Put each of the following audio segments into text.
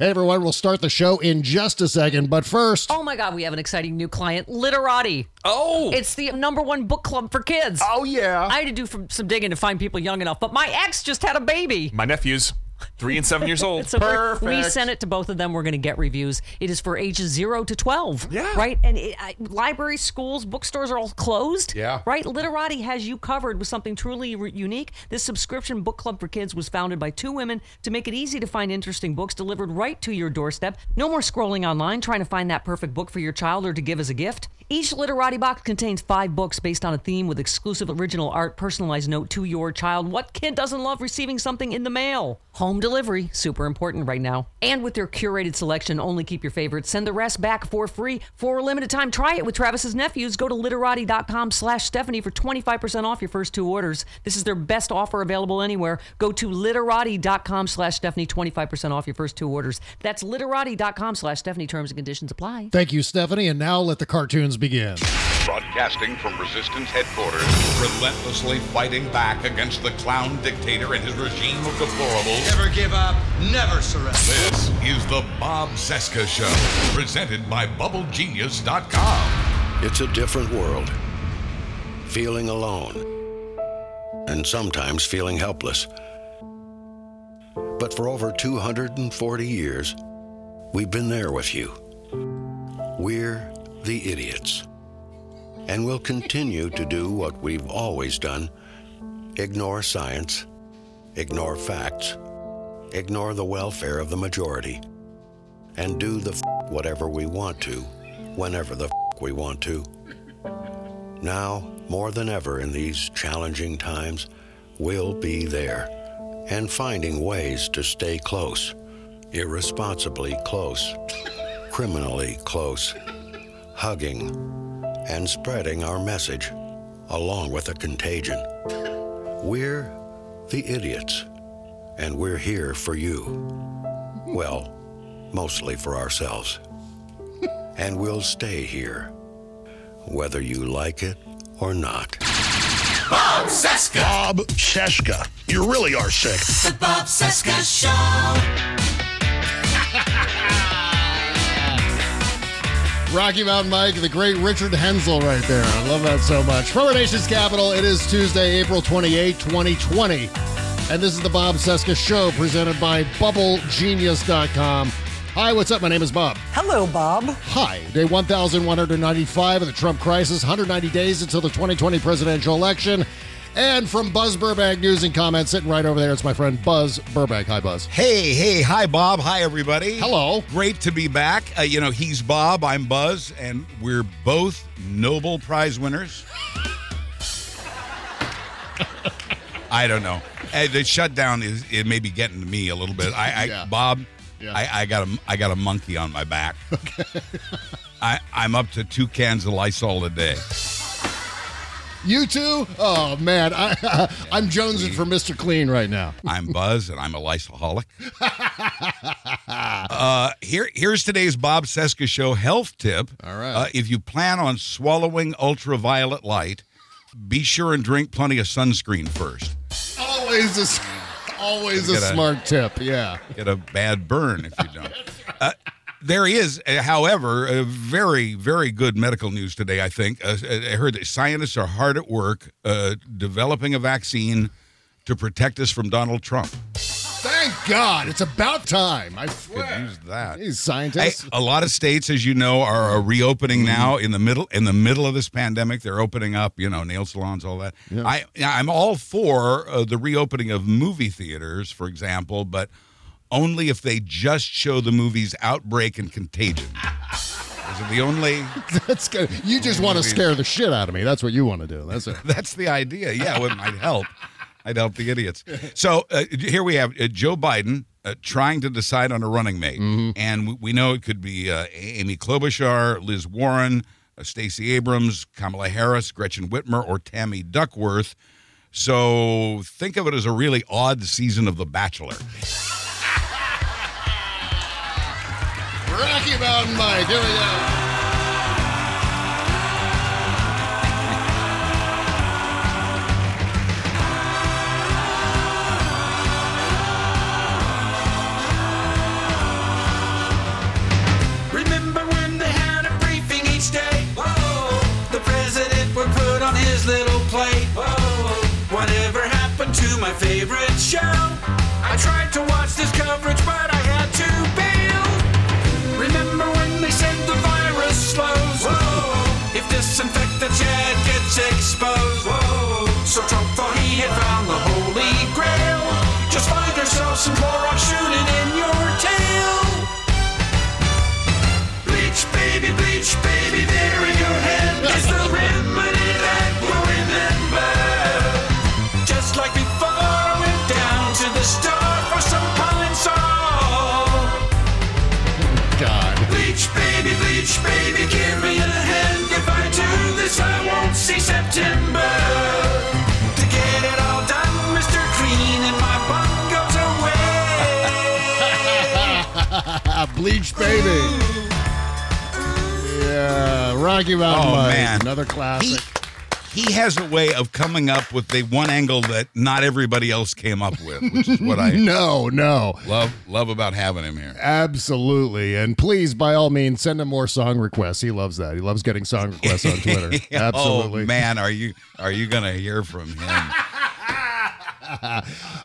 Hey everyone, we'll start the show in just a second, but first. Oh my God, we have an exciting new client, Literati. Oh, It's the number one book club for kids. oh yeah. I had to do some, some digging to find people young enough, but my ex just had a baby. My nephews, three and seven years old. So we're- we sent it to both of them. We're going to get reviews. It is for ages zero to 12. Yeah. Right? And it, I, libraries, schools, bookstores are all closed. Yeah. Right? Literati has you covered with something truly re- unique. This subscription book club for kids was founded by two women to make it easy to find interesting books delivered right to your doorstep. No more scrolling online trying to find that perfect book for your child or to give as a gift. Each Literati box contains five books based on a theme with exclusive original art, personalized note to your child. What kid doesn't love receiving something in the mail? Home delivery, super important right now. And with their curated selection, only keep your favorites. Send the rest back for free for a limited time. Try it with Travis's nephews. Go to literati.com slash Stephanie for 25% off your first two orders. This is their best offer available anywhere. Go to literati.com slash Stephanie, 25% off your first two orders. That's literati.com slash Stephanie. Terms and conditions apply. Thank you, Stephanie, and now let the cartoons begin. Broadcasting from Resistance headquarters, relentlessly fighting back against the clown dictator and his regime of deplorables. Never give up, never surrender. This is the Bob Cesca Show, presented by BubbleGenius.com. It's a different world. Feeling alone. And sometimes feeling helpless. But for over 240 years, we've been there with you. We're the idiots. And we'll continue to do what we've always done ignore science, ignore facts, ignore the welfare of the majority, and do the f- whatever we want to, whenever the f- we want to. Now, more than ever in these challenging times, we'll be there and finding ways to stay close, irresponsibly close, criminally close, hugging and spreading our message along with the contagion. We're the idiots, and we're here for you. Well, mostly for ourselves. And we'll stay here, whether you like it or not. Bob Cesca. Bob Cesca. You really are sick. The Bob Cesca Show. Rocky Mountain Mike, the great Richard Hensel right there. I love that so much. From our nation's capital, it is Tuesday, April 28, 2020. And this is the Bob Cesca Show presented by BubbleGenius.com. Hi, what's up? My name is Bob. Hello, Bob. Hi. Day 1195 of the Trump crisis, 190 days until the 2020 presidential election. And from Buzz Burbank News and Comments, sitting right over there, it's my friend Buzz Burbank. Hi, Buzz. Hey, hey, hi, Bob. Hi, everybody. Hello. Great to be back. Uh, you know, he's Bob, I'm Buzz, and we're both Nobel Prize winners. I don't know. Uh, the shutdown is it may be getting to me a little bit. I, I Yeah. Bob, Yeah. I, I got a I got a monkey on my back. I I'm up to two cans of Lysol a day. You too? Oh, man. I, I'm jonesing for Mr. Clean right now. I'm Buzz, and I'm a Lysolholic. uh, here, here's today's Bob Cesca Show health tip. All right. Uh, if you plan on swallowing ultraviolet light, be sure and drink plenty of sunscreen first. Always a, always a a- smart tip. Yeah. Get a bad burn if you don't. Uh, there is, uh, however, a very, very good medical news today, I think. Uh, I heard that scientists are hard at work uh, developing a vaccine to protect us from Donald Trump. Thank God. It's about time. I Could swear. use that. These scientists. a lot of states, as you know, are, are reopening now in the middle in the middle of this pandemic. They're opening up, you know, nail salons, all that. I I'm all for uh, the reopening of movie theaters, for example, but only if they just show the movies Outbreak and Contagion. Those are the only. That's good. You just want to scare the shit out of me. That's what you want to do. That's it. That's the idea. Yeah, it might help. I'd help the idiots. So uh, here we have uh, Joe Biden uh, trying to decide on a running mate, and we, we know it could be uh, Amy Klobuchar, Liz Warren, uh, Stacey Abrams, Kamala Harris, Gretchen Whitmer, or Tammy Duckworth. So think of it as a really odd season of The Bachelor. Rocky Mountain Mike. Here we go. My favorite show? I tried to watch this coverage, but I had to bail. Remember when they said the virus slows? Whoa. If disinfectant Chad gets exposed. Whoa. So Trump thought he had found the holy grail. Just find yourself some Clorox, shoot it in your tail. Bleach, baby, bleach, baby, Bleach baby. Yeah, Rocky Mountain Oh, Mike. man. Another classic. He has a way of coming up with the one angle that not everybody else came up with, which is what I no, no. love love about having him here. Absolutely. And please, by all means, send him more song requests. He loves that. He loves getting song requests on Twitter. Absolutely. Oh man, are you are you gonna hear from him?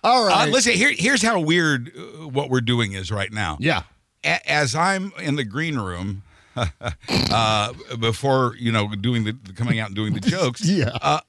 All right. Uh, listen, here, here's how weird uh, what we're doing is right now. yeah. As I'm in the green room, uh, before you know doing the coming out and doing the jokes, Yeah. Uh,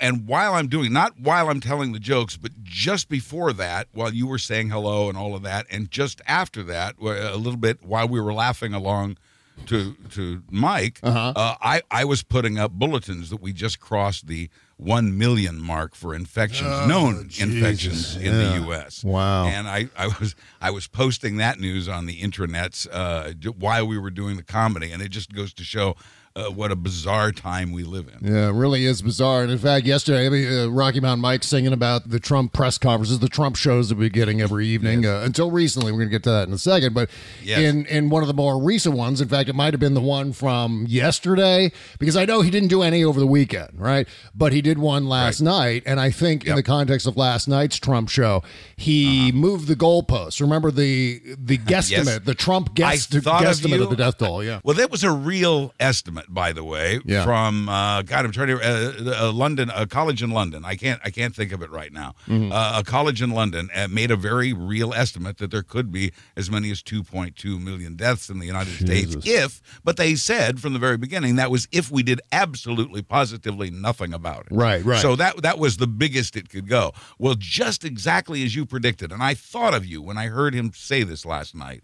and while I'm doing, not while I'm telling the jokes, but just before that, while you were saying hello and all of that, and just after that, a little bit while we were laughing along to to Mike, Uh-huh. uh, I I was putting up bulletins that we just crossed the one million mark for infections, known infections in Oh, Yeah. the U.S. Wow. And I, I was I was posting that news on the intranets uh, while we were doing the comedy, and it just goes to show uh, what a bizarre time we live in. Yeah, it really is bizarre. And in fact, yesterday, uh, Rocky Mountain Mike singing about the Trump press conferences, the Trump shows that we're getting every evening. Uh, until recently, we're going to get to that in a second. But Yes. in in one of the more recent ones, in fact, it might have been the one from yesterday because I know he didn't do any over the weekend, right? But he did one last night, and I think in the context of last night's Trump show, he moved the goalposts. Remember the the guesstimate, the Trump guess, thought of guesstimate of the death toll? Yeah. Well, that was a real estimate, by the way, Yeah. from uh, God. I'm trying to uh, uh, London, a college in London. I can't, I can't think of it right now. Mm-hmm. Uh, a college in London uh, made a very real estimate that there could be as many as 2.2 million deaths in the United States if, but they said from the very beginning that was if we did absolutely, positively nothing about it. Right, right. So that that was the biggest it could go. Well, just exactly as you predicted, and I thought of you when I heard him say this last night.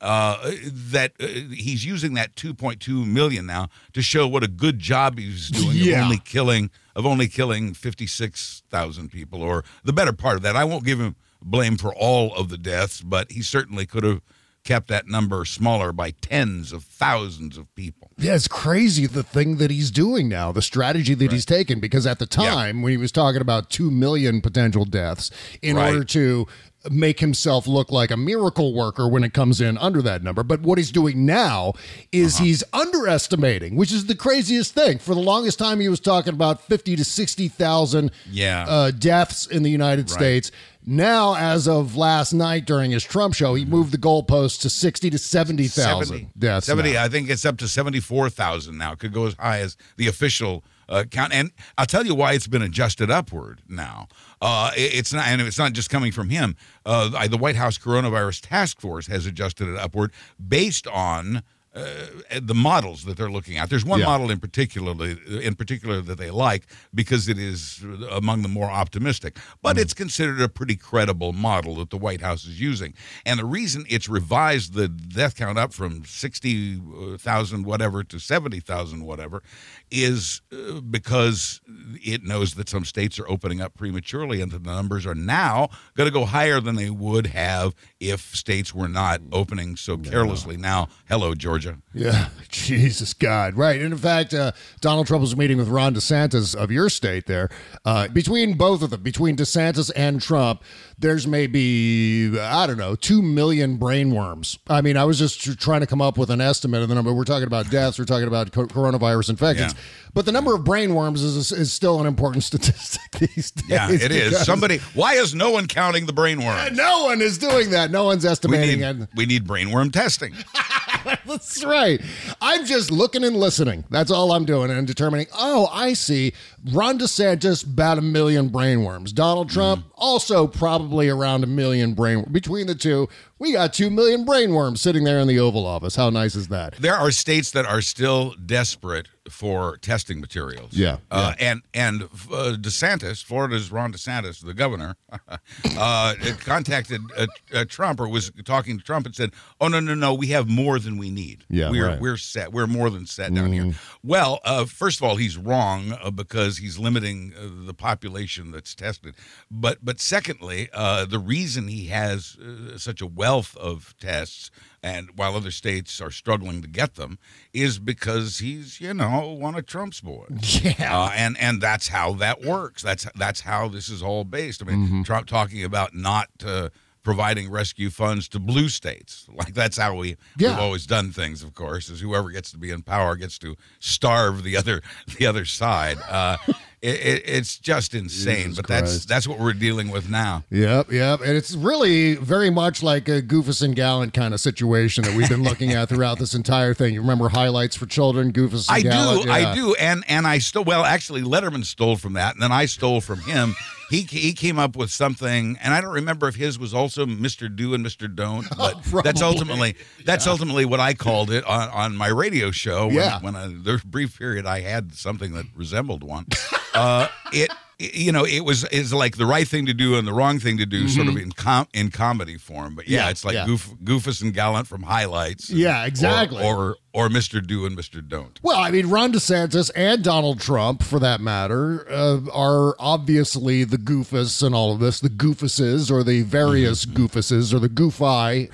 Uh, that uh, he's using that 2.2 million now to show what a good job he's doing Yeah. of only killing of only killing 56,000 people, or the better part of that. I won't give him blame for all of the deaths, but he certainly could have kept that number smaller by tens of thousands of people. Yeah, it's crazy the thing that he's doing now, the strategy that he's taken. Because at the Yeah. time when he was talking about two million potential deaths, in Right. order to make himself look like a miracle worker when it comes in under that number. But what he's doing now is Uh-huh. he's underestimating, which is the craziest thing. For the longest time, he was talking about fifty to sixty thousand Yeah. uh, deaths in the United Right. States. Now, as of last night during his Trump show, he moved the goalpost to sixty to seventy thousand 70, deaths. 70 now. I think it's up to 74,000 now. It could go as high as the official uh, count. And I'll tell you why it's been adjusted upward now. Uh, it- it's not, and it's not just coming from him. Uh, I- the White House Coronavirus Task Force has adjusted it upward based on. Uh, the models that they're looking at. There's one Yeah. model in particular, in particular that they like because it is among the more optimistic. But it's considered a pretty credible model that the White House is using. And the reason it's revised the death count up from sixty thousand whatever to seventy thousand whatever is uh, because it knows that some states are opening up prematurely, and that the numbers are now going to go higher than they would have if states were not opening so carelessly. Now, hello, Georgia. Yeah, Jesus God, right. And in fact, uh, Donald Trump was meeting with Ron DeSantis of your state there. Uh, between both of them, between DeSantis and Trump, there's maybe I don't know two million brainworms. I mean, I was just trying to come up with an estimate of the number. We're talking about deaths. We're talking about co- coronavirus infections. Yeah. But the number of brainworms is, is still an important statistic these days. Yeah, it is. Somebody, why is no one counting the brainworm? No one is doing that. No one's We estimating need, it. we need brainworm testing. That's right. I'm just looking and listening. That's all I'm doing and determining. Oh, I see. Ron DeSantis about a million brainworms. Donald Trump mm. also probably around a million brain. Between the two, we got two million brainworms sitting there in the Oval Office. How nice is that? There are states that are still desperate for testing materials. Yeah, Uh, and and uh, DeSantis, Florida's Ron DeSantis, the governor, uh, contacted uh, uh, Trump or was talking to Trump and said, "Oh no no no, we have more than we need. Yeah, we're right. we're set. We're more than set down here." Well, uh, first of all, he's wrong uh, because he's limiting uh, the population that's tested. But but secondly, uh, the reason he has uh, such a wealth of tests and while other states are struggling to get them is because he's you know one of Trump's boys. Yeah. Uh, and and that's how that works. That's that's how this is all based. I mean, Mm-hmm. Trump talking about not uh, providing rescue funds to blue states. Like that's how we Yeah. we've always done things. Of course, is whoever gets to be in power gets to starve the other the other side. Uh, it, it, it's just insane. Jesus but that's Christ. that's what we're dealing with now. Yep, yep. And it's really very much like a Goofus and Gallant kind of situation that we've been looking at throughout this entire thing. You remember highlights for children, Goofus and gallant. I Gallant? do, Yeah. I do, and and I still well actually Letterman stole from that, and then I stole from him. He he came up with something, and I don't remember if his was also Mister Do and Mister Don't, but that's ultimately that's ultimately what I called it on, on my radio show. When, Yeah. when I, there's a brief period I had something that resembled one. Uh, it. You know, it was is like the right thing to do and the wrong thing to do, sort of in com- in comedy form. But yeah, Mm-hmm. Yeah, it's like yeah. Goof, Goofus and Gallant from highlights. Yeah, exactly. Or or, Mister Do and Mister Don't. Well, I mean, Ron DeSantis and Donald Trump, for that matter, uh, are obviously the goofus and all of this, the goofuses or the various goofuses or the goofi.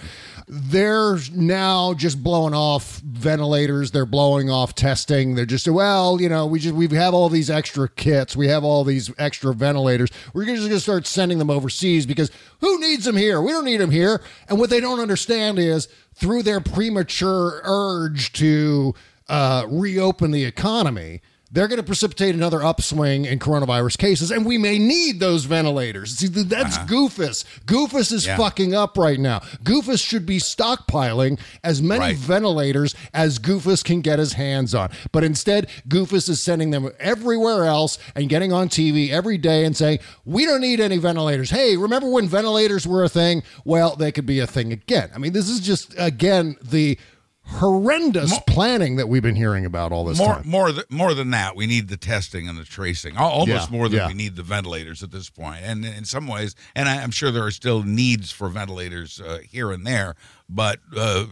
They're now just blowing off ventilators. They're blowing off testing. They're just well, you know, we just we have all these extra kits. We have all these extra ventilators. We're just going to start sending them overseas because who needs them here? We don't need them here. And what they don't understand is through their premature urge to uh, reopen the economy, they're going to precipitate another upswing in coronavirus cases, and we may need those ventilators. See, th- that's uh-huh. Goofus. Goofus is Yeah. fucking up right now. Goofus should be stockpiling as many Right. ventilators as Goofus can get his hands on. But instead, Goofus is sending them everywhere else and getting on TV every day and saying, We don't need any ventilators. Hey, remember when ventilators were a thing? Well, they could be a thing again. I mean, this is just, again, the horrendous planning that we've been hearing about all this more time. more th- more than that we need the testing and the tracing almost Yeah, more than yeah. we need the ventilators at this point. and in some ways and I, i'm sure there are still needs for ventilators uh, here and there but uh,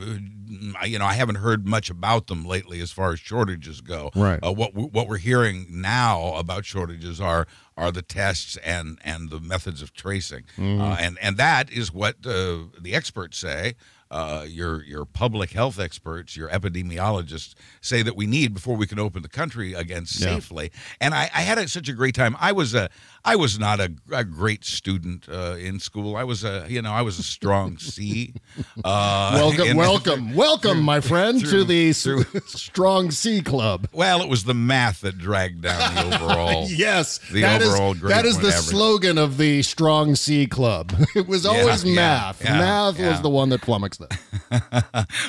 I- you know i haven't heard much about them lately as far as shortages go Right. uh, what what we're hearing now about shortages are are the tests and and the methods of tracing Mm-hmm. uh, and and that is what uh, the experts say uh, your your public health experts, your epidemiologists say that we need before we can open the country again safely. And I, I had a, such a great time. I was a I was not a, a great student uh, in school. I was a you know I was a strong C. Uh, Welcome, welcome, welcome, my friend, to the through- Strong C Club. Well, it was the math that dragged down the overall. Yes, the that is- overall grade that is the average. slogan of the Strong C Club. It was always yeah, math. yeah, math yeah. was the one that flummoxed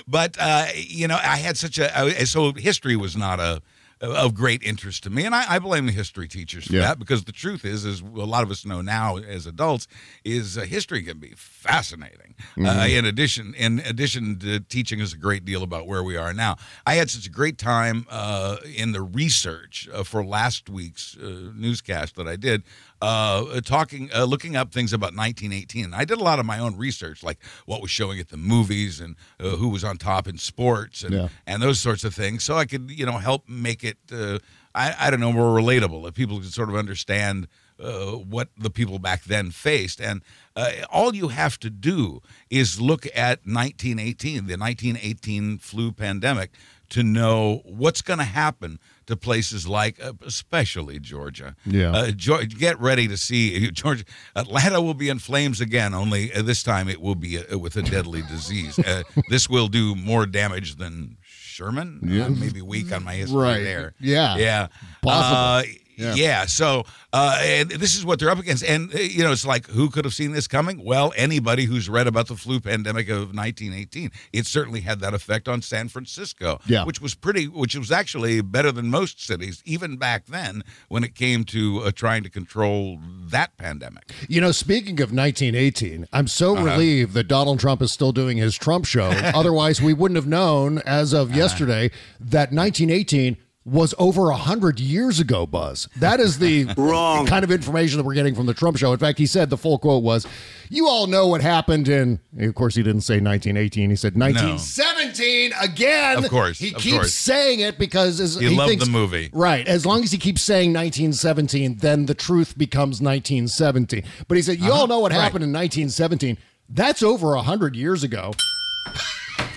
but uh, you know, I had such a I, so history was not a of great interest to me, and I, I blame the history teachers for Yeah. that because the truth is, as a lot of us know now as adults, is uh, history can be fascinating. Uh, Mhm. in addition, in addition to teaching us a great deal about where we are now, I had such a great time uh, in the research uh, for last week's uh, newscast that I did, uh, talking, uh, looking up things about 1918. I did a lot of my own research, like what was showing at the movies and uh, who was on top in sports and Yeah. and those sorts of things, so I could you know help make it. Uh, I, I don't know more relatable that people could sort of understand uh, what the people back then faced. And uh, all you have to do is look at 1918, the 1918 flu pandemic, to know what's going to happen to places like, uh, especially Georgia. Yeah. Uh, Georgia, get ready to see Georgia. Atlanta will be in flames again. Only uh, this time it will be uh, with a deadly disease. Uh, this will do more damage than Sherman. Yeah. Maybe weak on my history Right. there. Yeah. Yeah. Possible. Yeah. yeah. So, uh, and this is what they're up against. And, uh, you know, it's like, who could have seen this coming? Well, anybody who's read about the flu pandemic of 1918. It certainly had that effect on San Francisco, Yeah. which was pretty, which was actually better than most cities, even back then when it came to uh, trying to control that pandemic. You know, speaking of 1918, I'm so Uh-huh. relieved that Donald Trump is still doing his Trump show. Otherwise, we wouldn't have known as Uh-huh. of yesterday that 1918 was over a 100 years ago, Buzz. That is the Wrong. kind of information that we're getting from the Trump show. In fact, he said the full quote was, You all know what happened in, of course, he didn't say 1918. He said 1917 again. Of course, He of keeps course. saying it because as, He loved thinks, the movie. Right. As long as he keeps saying 1917, then the truth becomes 1917. But he said, You all know what Uh-huh. right. happened in 1917. That's over a 100 years ago.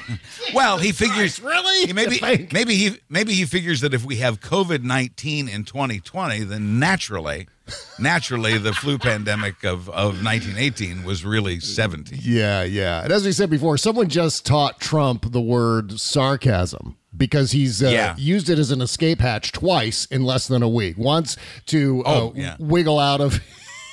Well, he figures really? he maybe maybe he maybe he figures that if we have COVID nineteen in 2020, then naturally, naturally the flu pandemic of of 1918 was really 70. Yeah, yeah. And as we said before, someone just taught Trump the word sarcasm because he's uh, Yeah. used it as an escape hatch twice in less than a week. Once to uh, Oh, yeah. wiggle out of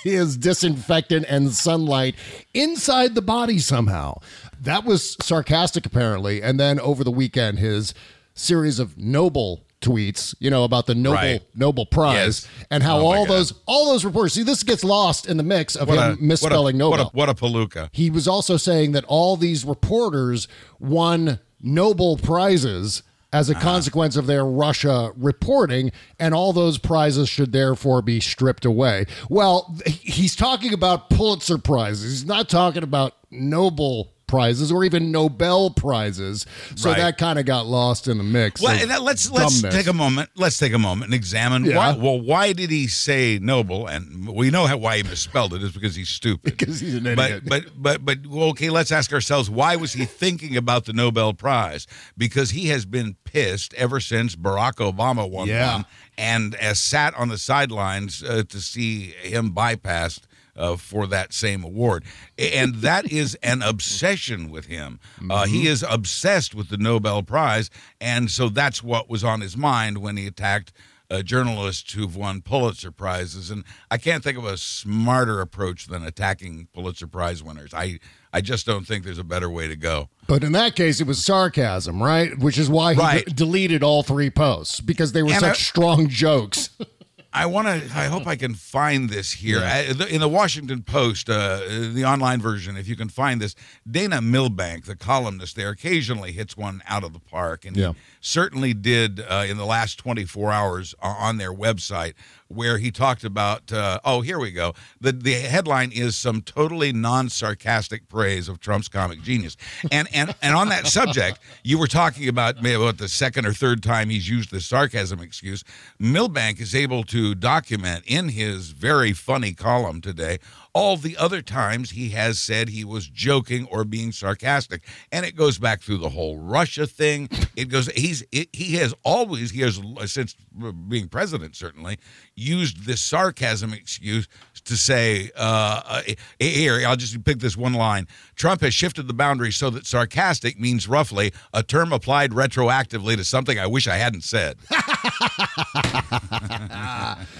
his disinfectant and sunlight inside the body somehow. That was sarcastic, apparently. And then over the weekend, his series of noble tweets, you know, about the Nobel Right. Nobel Prize Yes. and how Oh, all God. those all those reports. See, this gets lost in the mix of What him a, what a, misspelling Nobel. what a what a palooka. He was also saying that all these reporters won Nobel Prizes as Uh-huh. a consequence of their Russia reporting, and all those prizes should therefore be stripped away. Well, he's talking about Pulitzer Prizes. He's not talking about Nobel prizes or even Nobel prizes. So Right. that kind of got lost in the mix. Well, and that- let's let's dumbness. take a moment. Let's take a moment and examine Yeah. why. Well, why did he say noble? And we know how, why he misspelled it is because he's stupid. because he's an idiot. But but but but okay, let's ask ourselves why was he thinking about the Nobel Prize? Because he has been pissed ever since Barack Obama won Yeah. one, and has sat on the sidelines uh, to see him bypassed. Uh, for that same award, and that is an obsession with him. Uh, he is obsessed with the Nobel Prize, and so that's what was on his mind when he attacked uh, journalists who've won Pulitzer prizes, and I can't think of a smarter approach than attacking Pulitzer Prize winners. I I just don't think there's a better way to go. But in that case, it was sarcasm, right? Which is why he Right. de- deleted all three posts because they were And such I- strong jokes. I want to. I hope I can find this here Yeah. Uh, in the Washington Post, uh, the online version. If you can find this, Dana Milbank, the columnist there, occasionally hits one out of the park, and Yeah. he certainly did uh, in the last 24 hours on their website, where he talked about. Uh, oh, here we go. the The headline is some totally non sarcastic praise of Trump's comic genius, and and and on that subject, you were talking about maybe about the second or third time he's used the sarcasm excuse. Milbank is able to document in his very funny column today all the other times he has said he was joking or being sarcastic. And it goes back through the whole russia thing. It goes he's it, he has always he has since being president certainly used this sarcasm excuse to say uh, uh, here i'll just pick this one line trump has shifted the boundary so that sarcastic means roughly a term applied retroactively to something i wish i hadn't said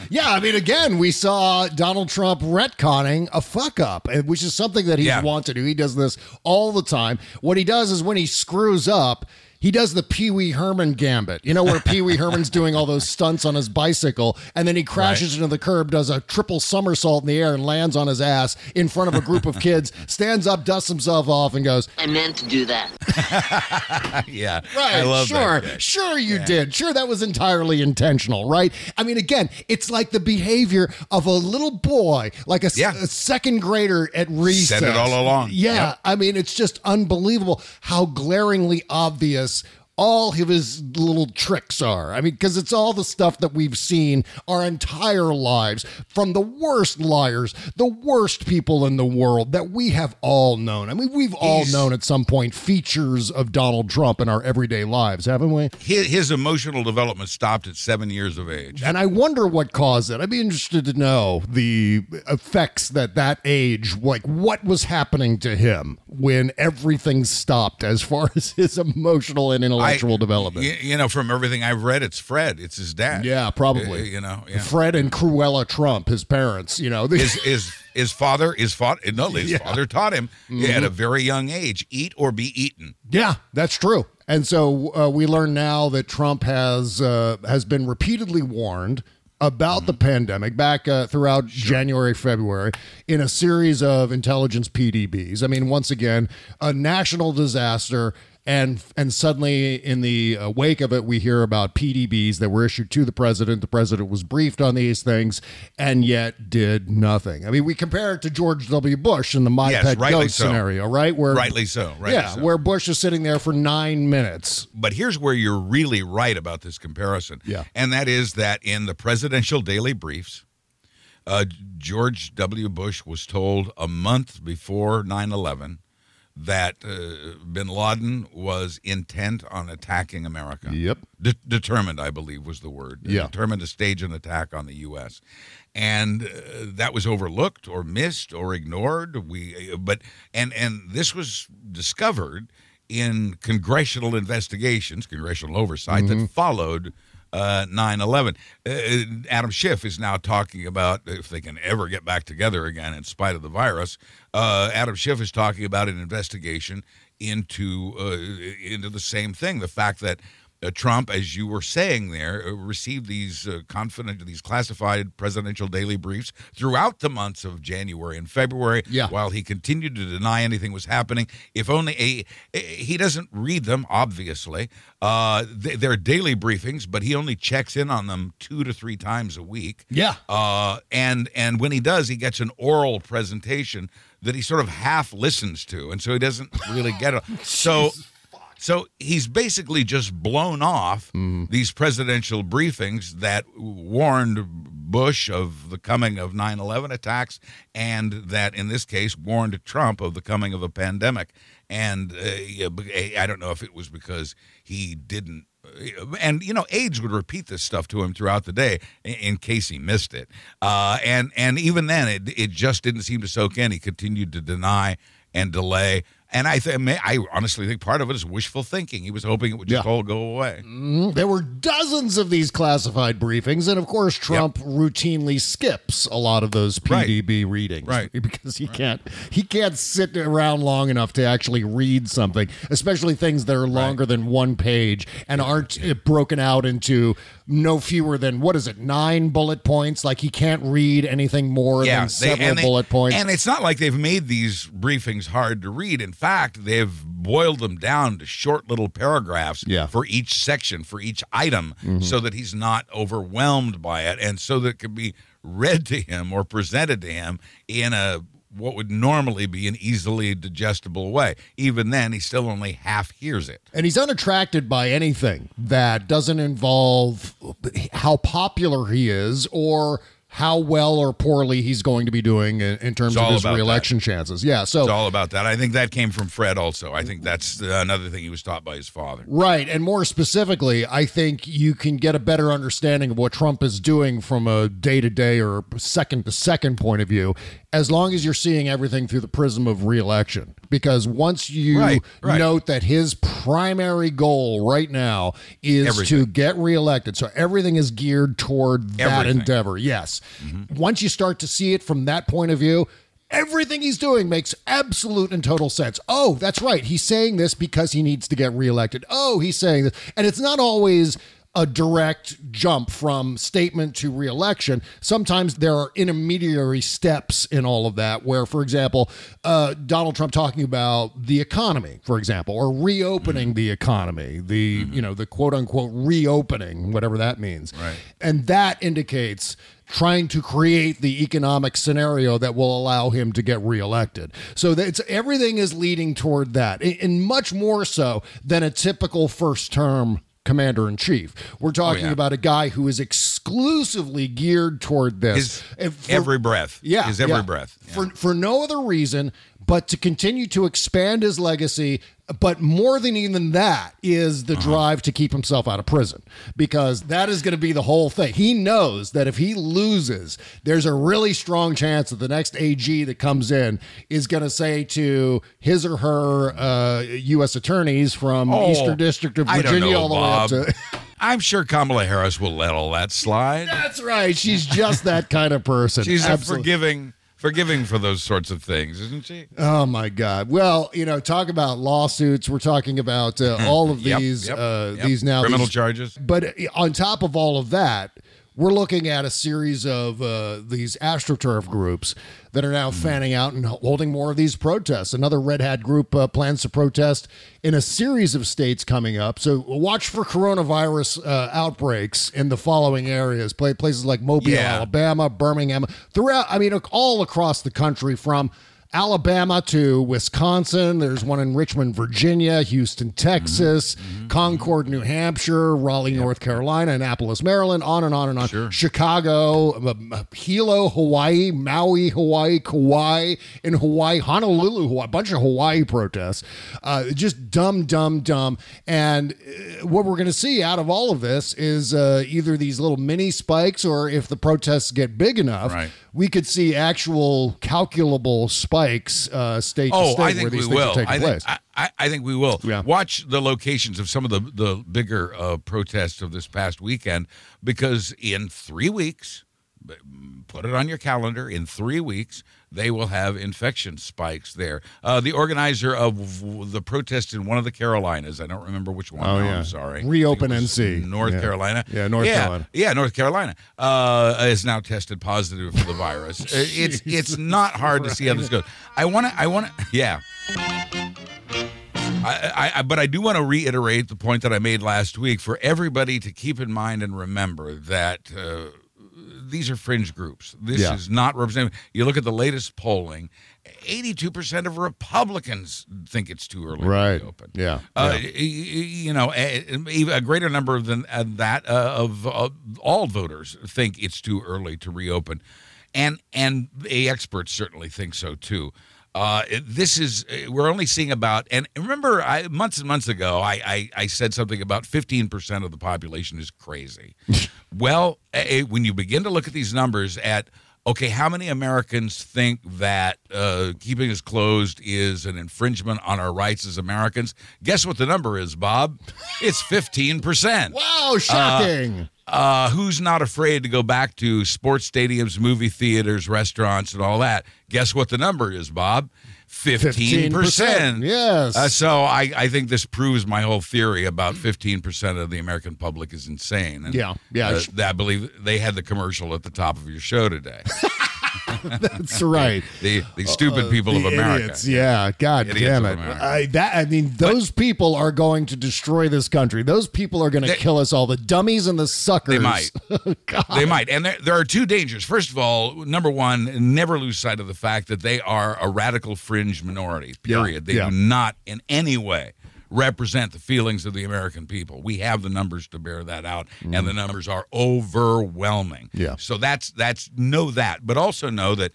yeah, I mean, again, we saw Donald Trump retconning a fuck up, and- which is something that he's Yeah. wont to do. He does this all the time. What he does is when he screws up, He does the Pee Wee Herman gambit, you know, where Pee Wee Herman's doing all those stunts on his bicycle, and then he crashes into the curb, does a triple somersault in the air, and lands on his ass in front of a group of kids, stands up, dusts himself off, and goes, I meant to do that. yeah. Right. I love sure. that. Sure you did. Sure that was entirely intentional, right? I mean, again, it's like the behavior of a little boy, like a, s- Yeah. a second grader at recess. Said it all along. Yeah. Yep. I mean, it's just unbelievable how glaringly obvious this all of his little tricks are. I mean, because it's all the stuff that we've seen our entire lives from the worst liars, the worst people in the world that we have all known. I mean, we've all He's- known at some point features of Donald Trump in our everyday lives, haven't we? His, his emotional development stopped at seven years of age. And I wonder what caused it. I'd be interested to know the effects that that age, like what was happening to him when everything stopped as far as his emotional and intellectual I- development. You, you know, from everything I've read, it's Fred. It's his dad. Yeah, probably. Uh, you know, yeah. Fred and Cruella Trump, his parents, you know. his his his father is father no his Yeah. Mm-hmm. father taught him at a very young age eat or be eaten. Yeah, that's true. And so uh, we learn now that Trump has uh, has been repeatedly warned about the pandemic back uh, throughout January, February, in a series of intelligence PDBs. I mean, once again, a national disaster. And and suddenly, in the uh, wake of it, we hear about PDBs that were issued to the president. The president was briefed on these things, and yet did nothing. I mean, we compare it to George W. Bush in the my Yes, pet goat so. scenario, right? Where Rightly so, rightly yeah, so. where Bush is sitting there for nine minutes. But here's where you're really right about this comparison. Yeah. And that is that in the presidential daily briefs, uh, George W. Bush was told a month before 9 11 that uh, bin Laden was intent on attacking America. Yep. De- determined, I believe, was the word. Yeah. Determined to stage an attack on the U.S. And uh, that was overlooked or missed or ignored. We, uh, but and and this was discovered in congressional investigations, congressional oversight that followed. Uh, 9/11. Uh, Adam Schiff is now talking about if they can ever get back together again, in spite of the virus. Uh, Adam Schiff is talking about an investigation into uh, into the same thing. The fact that Trump, as you were saying there, uh, received these uh, confident, these classified presidential daily briefs throughout the months of January and February. Yeah. While he continued to deny anything was happening, if only a, a- he doesn't read them. Obviously, uh, they, they're daily briefings, but he only checks in on them two to three times a week. Yeah. Uh, and and when he does, he gets an oral presentation that he sort of half listens to, and so he doesn't really get it. So. So he's basically just blown off these presidential briefings that warned Bush of the coming of 9 11 attacks, and that in this case warned Trump of the coming of a pandemic. And uh, I don't know if it was because he didn't. uh, And you know, aides would repeat this stuff to him throughout the day in, in case he missed it. Uh, and and even then, it it just didn't seem to soak in. He continued to deny and delay. And I think I honestly think part of it is wishful thinking. He was hoping it would just Yeah. all go away. Mm, There were dozens of these classified briefings, and of course, Trump routinely skips a lot of those Right. PDB readings, Right. Because he can't he can't sit around long enough to actually read something, especially things that are longer than one page and aren't uh, broken out into no fewer than what is it nine bullet points. Like he can't read anything more than they- several they- bullet points. And it's not like they've made these briefings hard to read. In fact, they've boiled them down to short little paragraphs Yeah. for each section, for each item, mm-hmm. so that he's not overwhelmed by it and so that it can be read to him or presented to him in a what would normally be an easily digestible way. Even then, he still only half hears it. And he's unattracted by anything that doesn't involve how popular he is or how well or poorly he's going to be doing in, in terms of his reelection chances. Yeah. So It's all about that. I think that came from Fred also. I think that's another thing he was taught by his father. Right. And more specifically, I think you can get a better understanding of what Trump is doing from a day to day or second to second point of view, as long as you're seeing everything through the prism of reelection. Because once you Right, right. note that his primary goal right now is Everything. to get reelected, so everything is geared toward that Everything. endeavor. Yes. Mm-hmm. Once you start to see it from that point of view, Everything he's doing makes absolute and total sense. Oh, that's right. He's saying this because he needs to get reelected. Oh, he's saying this. And it's not always a direct jump from statement to reelection. Sometimes there are intermediary steps in all of that, where, for example, uh, Donald Trump talking about the economy, for example, or reopening the economy, the you know the quote unquote reopening, whatever that means, Right. and that indicates trying to create the economic scenario that will allow him to get reelected. So that it's everything is leading toward that, and much more so than a typical first term commander in chief. We're oh, talking yeah. about a guy who is exclusively geared toward this. His for- every breath. yeah, His every yeah. breath. For for no other reason but to continue to expand his legacy. But more than even that is Uh-huh. the drive to keep himself out of prison because that is going to be the whole thing. He knows that if he loses, there's a really strong chance that the next AG that comes in is going to say to his or her uh, U.S. attorneys from Oh, Eastern District of Virginia know, all the Bob. way up to. I'm sure Kamala Harris will let all that slide. That's right. She's just that kind of person. She's a forgiving, forgiving for those sorts of things, isn't she? Oh my God! Well, you know, talk about lawsuits. We're talking about uh, all of Yep, these, yep, uh, yep. these now Criminal these- charges. But uh, on top of all of that, we're looking at a series of uh, these astroturf groups that are now Hmm. fanning out and holding more of these protests. Another Red Hat group uh, plans to protest in a series of states coming up. So watch for coronavirus uh, outbreaks in the following areas: places like Mobile, Yeah. Alabama, Birmingham, throughout. I mean, all across the country from. Alabama to Wisconsin. There's one in Richmond, Virginia, Houston, Texas, Concord, New Hampshire, Raleigh, North Carolina, Annapolis, Maryland, on and on and on. Chicago, um, uh, Hilo, Hawaii, Maui, Hawaii, Kauai in Hawaii, Honolulu, Hawaii, a bunch of Hawaii protests. Uh, just dumb, dumb, dumb. And uh, what we're going to see out of all of this is uh, either these little mini spikes or if the protests get big enough, Right. We could see actual calculable spikes uh, state to Oh, state I where think these we things will. are taking I place. think, I, I, I think we will. Watch the locations of some of the, the bigger uh, protests of this past weekend because in three weeks, put it on your calendar, in three weeks, they will have infection spikes there. Uh, the organizer of the protest in one of the Carolinas, I don't remember which one. Oh, now, yeah. I'm sorry. Reopen I think it was NC. North Yeah. Carolina. Yeah, North yeah, Carolina. Yeah, North Carolina uh, is now tested positive for the virus. Uh, it's it's not hard to see how this goes. I want to. I want to. Yeah. I, I, but I do want to reiterate the point that I made last week for everybody to keep in mind and remember that uh, these are fringe groups. This Yeah. is not representative. You look at the latest polling, 82% of Republicans think it's too early Right. to reopen. Yeah. Uh, Yeah. You know, a, even a greater number than uh, that uh, of uh, all voters think it's too early to reopen, and and the experts certainly think so too. Uh, it- this is we're only seeing about and remember I, months and months ago I, I I said something about 15% of the population is crazy. well, eh, when you begin to look at these numbers at okay, how many Americans think that uh, keeping us closed is an infringement on our rights as Americans? Guess what the number is, Bob? It's 15%. wow, shocking. Uh, who's not afraid to go back to sports stadiums, movie theaters, restaurants, and all that? Guess what the number is, Bob? 15%. 15%, yes. Uh, so I, I think this proves my whole theory about 15% of the American public is insane. And, Yeah, yeah. uh, I believe they had the commercial at the top of your show today. That's right. the, the stupid Uh, people the of America. idiots, Yeah, God Idiots damn of it. America. I, that I mean, those people are going to destroy this country. Those people are going to They- kill us all. The dummies and the suckers. They might. God. They might. And there, there are two dangers. First of all, number one, never lose sight of the fact that they are a radical fringe minority, period. they yeah. do not in any way represent the feelings of the American people. We have the numbers to bear that out, and the numbers are overwhelming. Mm. Yeah. So that's that's know that, but also know that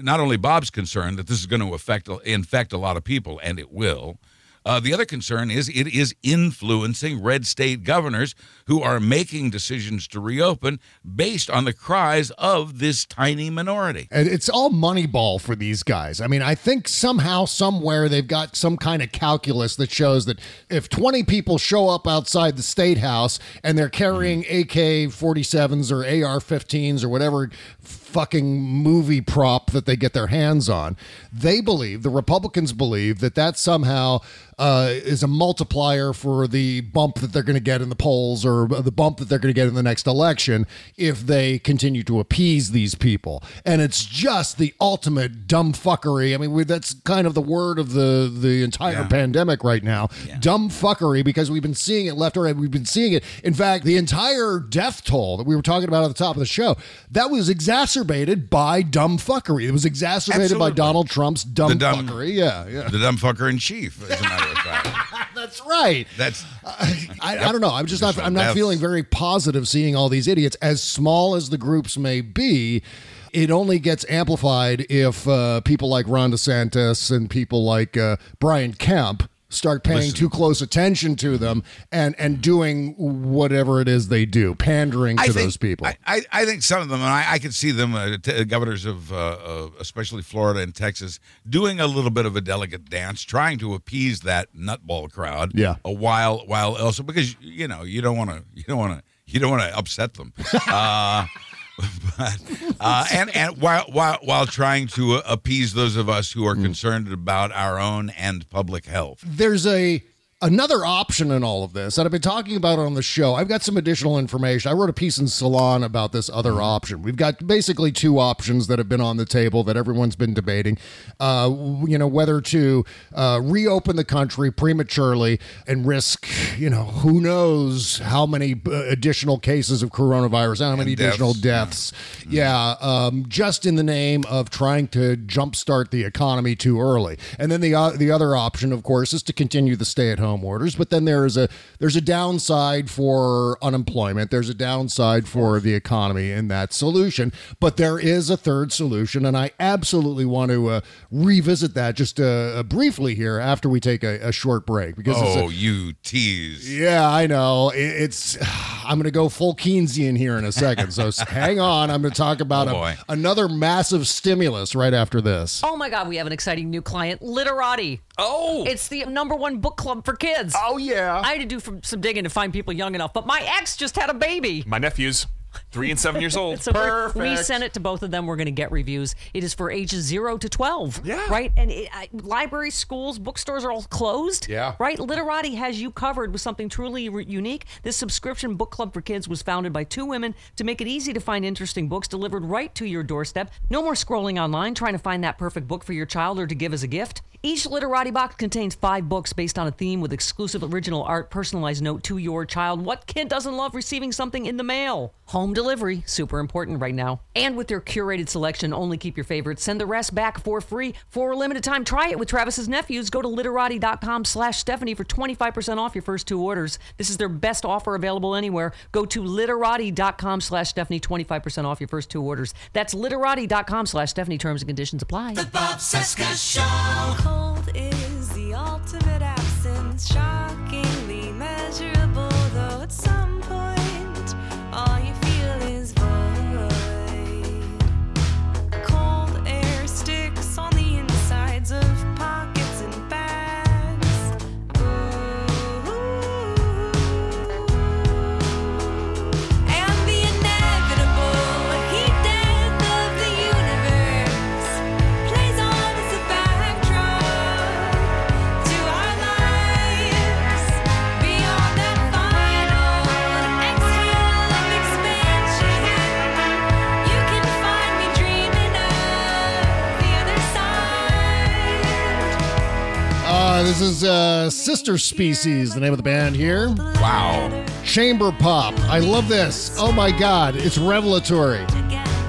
not only Bob's concerned that this is going to affect infect a lot of people, and it will. Uh, the other concern is it is influencing red state governors who are making decisions to reopen based on the cries of this tiny minority. And it's all moneyball for these guys. I mean, I think somehow, somewhere, they've got some kind of calculus that shows that if 20 people show up outside the state house and they're carrying AK 47s or AR 15s or whatever fucking movie prop that they get their hands on. They believe, the Republicans believe, that that somehow uh, is a multiplier for the bump that they're going to get in the polls or the bump that they're going to get in the next election if they continue to appease these people. And it's just the ultimate dumb fuckery. I mean, we, that's kind of the word of the the entire Yeah. pandemic right now. Dumb fuckery because we've been seeing it left or right. We've been seeing it. In fact, the entire death toll that we were talking about at the top of the show that was exacerbated by dumb fucking. It was exacerbated by Donald Trump's dumb, dumb- fuckery. Yeah, yeah. The dumb fucker in chief, as a matter of fact. That's right. That's I, I don't know. I'm just not. I'm not feeling very positive seeing all these idiots. As small as the groups may be, it only gets amplified if uh, people like Ron DeSantis and people like uh, Brian Kemp start paying Listen. too close attention to them and and doing whatever it is they do, pandering to think- those people. I, I, I think some of them, and I, I could see them, uh, t- governors of uh, uh, especially Florida and Texas, doing a little bit of a delicate dance, trying to appease that nutball crowd. Yeah. A while, while also because you know you don't want to, you don't want to, you don't want to upset them. but, uh, and and while while while trying to uh, appease those of us who are concerned about our own and public health. there's a another option in all of this that i've been talking about on the show. I've got some additional information. I wrote a piece in salon about this other option. We've got basically two options that have been on the table that everyone's been debating uh, you know whether to uh, reopen the country prematurely and risk you know who knows how many uh, additional cases of coronavirus how many deaths, additional deaths. Yeah, um, just in the name of trying to jumpstart the economy too early. And then the uh, the other option, of course, is to continue the stay-at-home orders. But then there is a there's a downside for unemployment. There's a downside for the economy in that solution. But there is a third solution, and I absolutely want to uh, revisit that just uh, briefly here after we take a, a short break because it's a, Oh, you tease. yeah, I know. It- It's. I'm going to go full Keynesian here in a second. So hang on. I'm going to talk about Oh, a- another massive stimulus right after this. Oh my God, we have an exciting new client, Literati. Oh, It's the number one book club for kids. oh yeah. I had to do some digging to find people young enough, but my ex just had a baby. My nephews, three and seven years old. So we're- we sent it to both of them. We're going to get reviews. It is for ages zero to twelve. Yeah. Right. And it, I, libraries, schools, bookstores are all closed. Yeah. Right. Literati has you covered with something truly re- unique. This subscription book club for kids was founded by two women to make it easy to find interesting books delivered right to your doorstep. No more scrolling online trying to find that perfect book for your child or to give as a gift. Each Literati box contains five books based on a theme with exclusive original art, personalized note to your child. What kid doesn't love receiving something in the mail? Home delivery, super important right now. And with their curated selection, only keep your favorites. Send the rest back for free for a limited time. Try it with Travis's nephews. Go to literati.com slash Stephanie for 25% off your first two orders. This is their best offer available anywhere. Go to literati.com slash Stephanie, 25% off your first two orders. That's literati.com slash Stephanie. Terms and conditions apply. Bob Cesca Show. Is the ultimate absence, shockingly this is uh, Sister Species, the name of the band here. Wow. Chamber Pop. I love this. Oh my God, it's revelatory.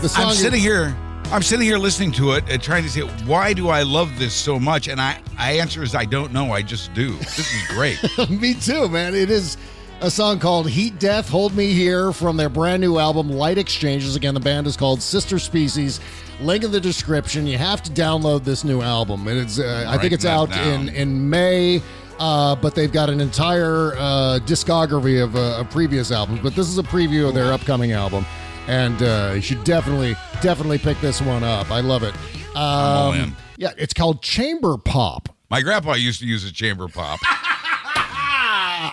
The song I'm is- sitting here. I'm sitting here listening to it and trying to say, why do I love this so much? And I, I answer is I don't know. I just do. This is great. Me too, man. It is a song called Heat Death Hold Me Here from their brand new album Light Exchanges. Again, the band is called Sister Species. Link in the description. You have to download this new album. And it's uh, I think it's out down. in in May. Uh, but they've got an entire uh, discography of, uh, of previous albums. But this is a preview of their upcoming album, and uh, you should definitely, definitely pick this one up. I love it. Um. Yeah, it's called Chamber Pop. My grandpa used to use a chamber pop.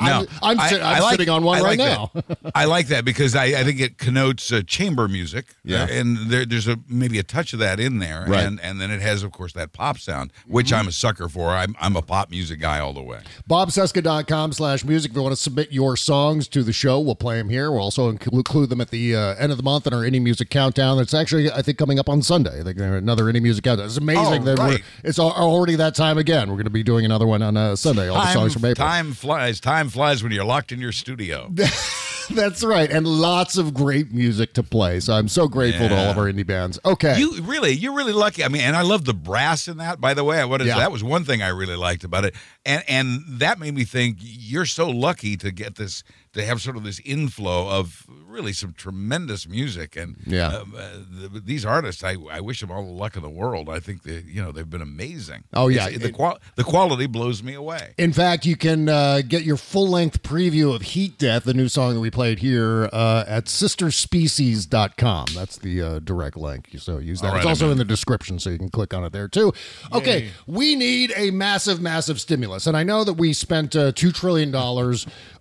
I'm- I'm sit- I'm sitting on one I right like now. I like that because I, I think it connotes uh, chamber music. Yeah. uh, and there, there's a maybe a touch of that in there, Right. and and then it has, of course, that pop sound, which I'm a sucker for. I'm I'm a pop music guy all the way. BobCesca.com slash music. If you want to submit your songs to the show, we'll play them here. We'll also include them at the uh, end of the month in our Indie Music Countdown. It's actually, I think, coming up on Sunday. I think another Indie Music Countdown. It's amazing Oh, that we're, right. it's already that time again. We're going to be doing another one on uh, Sunday. All the songs from April. time flies. Time flies when you're locked in your studio. That's right. And lots of great music to play. So I'm so grateful to all of our indie bands. Okay. You really, you're really lucky. I mean, and I love the brass in that. By the way, what is Yeah. that was one thing I really liked about it, and and that made me think you're so lucky to get this to have sort of this inflow of really some tremendous music and Yeah. um, uh, the, these artists. I, I wish them all the luck in the world. I think they you know they've been amazing. Oh, yeah. The It- qual the quality blows me away. In fact, you can uh, get your full length preview of Heat Death, the new song that we played here, uh, at sisterspecies.com. That's the uh, direct link. So use that. Right, it's also in the description, so you can click on it there too. Okay, we need a massive, massive stimulus. And I know that we spent uh, $2 trillion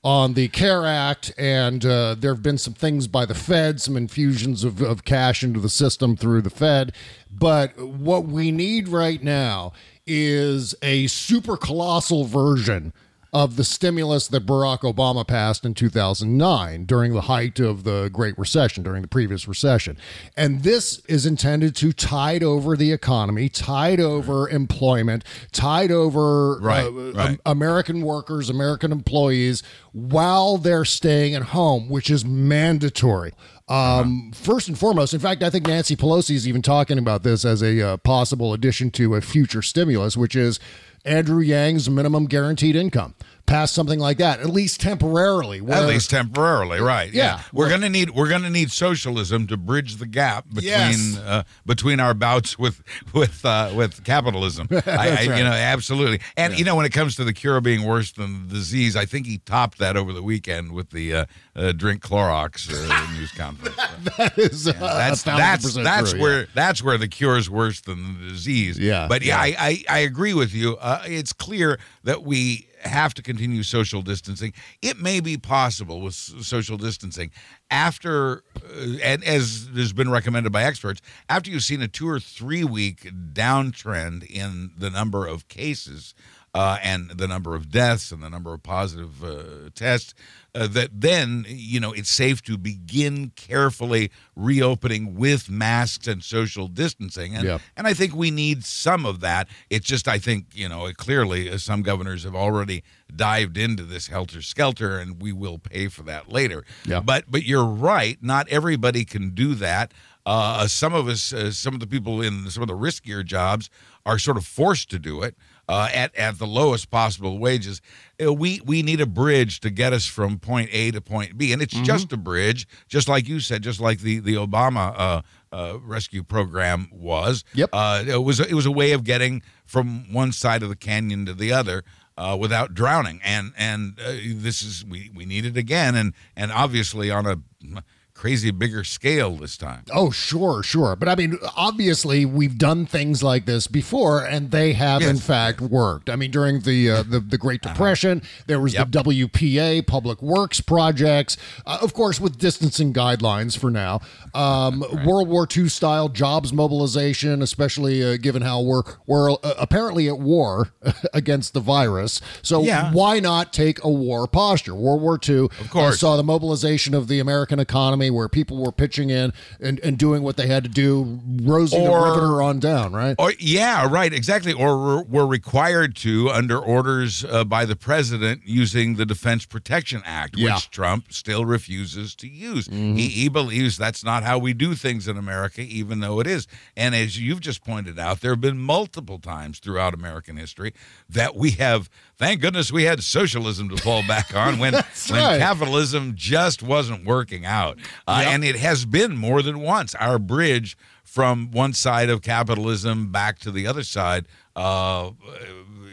on the CARE Act, and uh, there have been some things by the Fed, some infusions of, of cash into the system through the Fed. But what we need right now is a super colossal version of the stimulus that Barack Obama passed in 2009 during the height of the Great Recession, during the previous recession. And this is intended to tide over the economy, tide over employment, tide over Right, uh, right. Am- American workers, American employees while they're staying at home, which is mandatory. Um, First and foremost, in fact, I think Nancy Pelosi is even talking about this as a uh, possible addition to a future stimulus, which is Andrew Yang's minimum guaranteed income. Pass something like that, at least temporarily. At least temporarily, right? Yeah. we're gonna need we're gonna need socialism to bridge the gap between Yes. uh, between our bouts with with uh, with capitalism. I, I right. you know absolutely, and you know when it comes to the cure being worse than the disease, I think he topped that over the weekend with the uh, uh, drink Clorox uh, news conference. that is uh, that's that's that's true, where that's where the cure is worse than the disease. Yeah, but yeah, yeah. I, I I agree with you. Uh, it's clear that we have to continue social distancing. It may be possible with social distancing after, uh, and as has been recommended by experts, after you've seen a two or three week downtrend in the number of cases. Uh, and the number of deaths and the number of positive uh, tests, uh, that then you know it's safe to begin carefully reopening with masks and social distancing. And Yeah. and I think we need some of that. It's just I think you know clearly uh, some governors have already dived into this helter skelter, and we will pay for that later. Yeah. But but you're right. Not everybody can do that. Uh, some of us, uh, some of the people in some of the riskier jobs, are sort of forced to do it uh, at at the lowest possible wages. Uh, we we need a bridge to get us from point A to point B, and it's Mm-hmm. just a bridge, just like you said, just like the the Obama uh, uh, rescue program was. Yep. Uh, it was it was a way of getting from one side of the canyon to the other. Uh, without drowning, and and uh, this is we we need it again, and and obviously on a crazy bigger scale this time. Oh, sure, sure. But I mean, obviously, we've done things like this before, and they have, in fact, worked. I mean, during the uh, the, the Great Depression, there was Yep. the WPA, Public Works projects, uh, of course, with distancing guidelines for now. Um, World War II style jobs mobilization, especially uh, given how we're we're uh, apparently at war against the virus. So Yeah. why not take a war posture? World War II, of course. saw the mobilization of the American economy where people were pitching in and, and doing what they had to do, Rosie Or- the Riveter on down, right? Or yeah, right, exactly. Or we're, we're required to under orders uh, by the president using the Defense Protection Act, Yeah. which Trump still refuses to use. He, he believes that's not how we do things in America, even though it is. And as you've just pointed out, there have been multiple times throughout American history that we have. Thank goodness we had socialism to fall back on when That's when right. capitalism just wasn't working out, uh, Yep. and it has been more than once. Our bridge from one side of capitalism back to the other side, uh,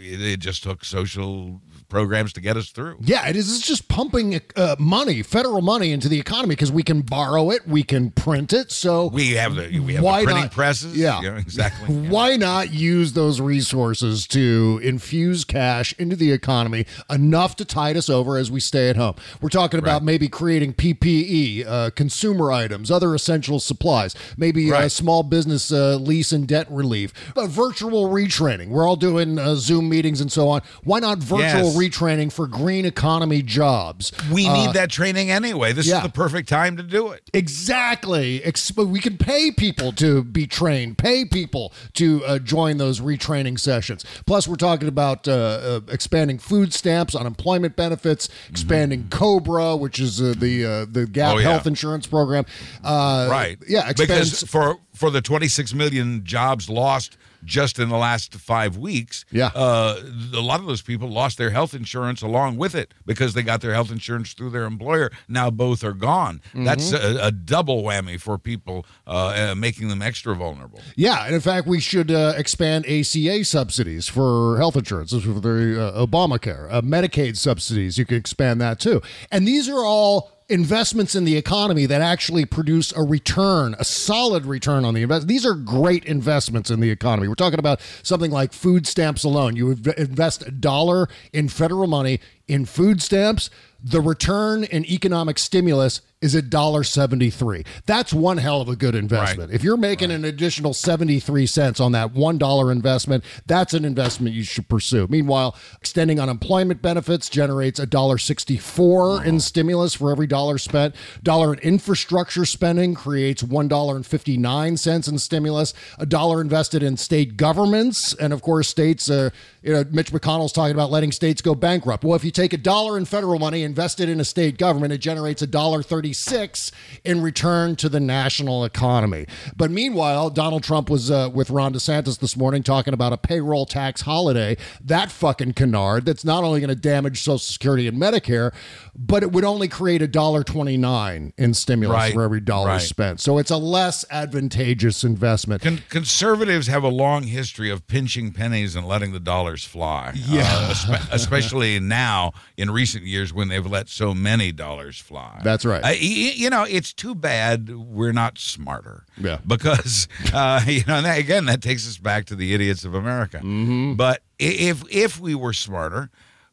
it, it just took social programs to get us through. Yeah, it is. It's just pumping uh, money, federal money, into the economy because we can borrow it, we can print it. So We have the we have Why the printing not- presses. Yeah. You know, exactly. Why not use those resources to infuse cash into the economy enough to tide us over as we stay at home? We're talking about maybe creating PPE, uh, consumer items, other essential supplies, maybe uh, Right. small business uh, lease and debt relief, virtual retraining. We're all doing uh, Zoom meetings and so on. Why not virtual Yes. Retraining for green economy jobs? We Uh, need that training anyway. This yeah. is the perfect time to do it. Exactly. Ex- we can pay people to be trained, pay people to uh, join those retraining sessions. Plus, we're talking about uh, uh, expanding food stamps, unemployment benefits, expanding COBRA, which is uh, the uh, the Gap Mm-hmm. Oh, yeah. health insurance program. Uh, right. Yeah. Expand, Because for for the 26 million jobs lost just in the last five weeks, Yeah. uh, a lot of those people lost their health insurance along with it because they got their health insurance through their employer. Now both are gone. That's Mm-hmm. a, a double whammy for people, uh, uh, making them extra vulnerable. Yeah, and in fact, we should uh, expand ACA subsidies for health insurance, for the uh, Obamacare, uh, Medicaid subsidies. You could expand that too. And these are all investments in the economy that actually produce a return, a solid return on the investment. These are great investments in the economy. We're talking about something like food stamps alone. You invest a dollar in federal money in food stamps. The return in economic stimulus is a dollar seventy three. That's one hell of a good investment. If you're making an additional seventy three cents on that one dollar investment, that's an investment you should pursue. Meanwhile, extending unemployment benefits generates a dollar sixty four in stimulus for every dollar spent. Dollar in infrastructure spending creates one dollar and fifty nine cents in stimulus. A dollar invested in state governments, and of course, states. Uh, you know, Mitch McConnell's talking about letting states go bankrupt. Well, if you take a dollar in federal money invested in a state government, it generates a dollar thirty-six in return to the national economy. But meanwhile, Donald Trump was uh, with Ron DeSantis this morning talking about a payroll tax holiday. That fucking canard that's not only going to damage Social Security and Medicare, but it would only create a dollar twenty-nine in stimulus Right, for every dollar right. spent. So it's a less advantageous investment. Con- conservatives have a long history of pinching pennies and letting the dollars fly. Yeah. Uh, especially now in recent years when they've let so many dollars fly. That's right. Uh, you know, it's too bad we're not smarter. Yeah. Because, uh, you know, and that, again, that takes us back to the idiots of America. Mm-hmm. But if if we were smarter,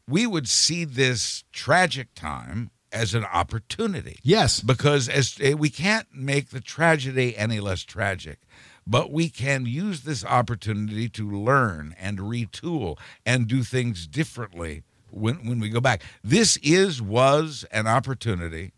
we would see this tragic time as an opportunity Yes. because as eh, we can't make the tragedy any less tragic but we can use this opportunity to learn and retool and do things differently when when we go back this is was an opportunity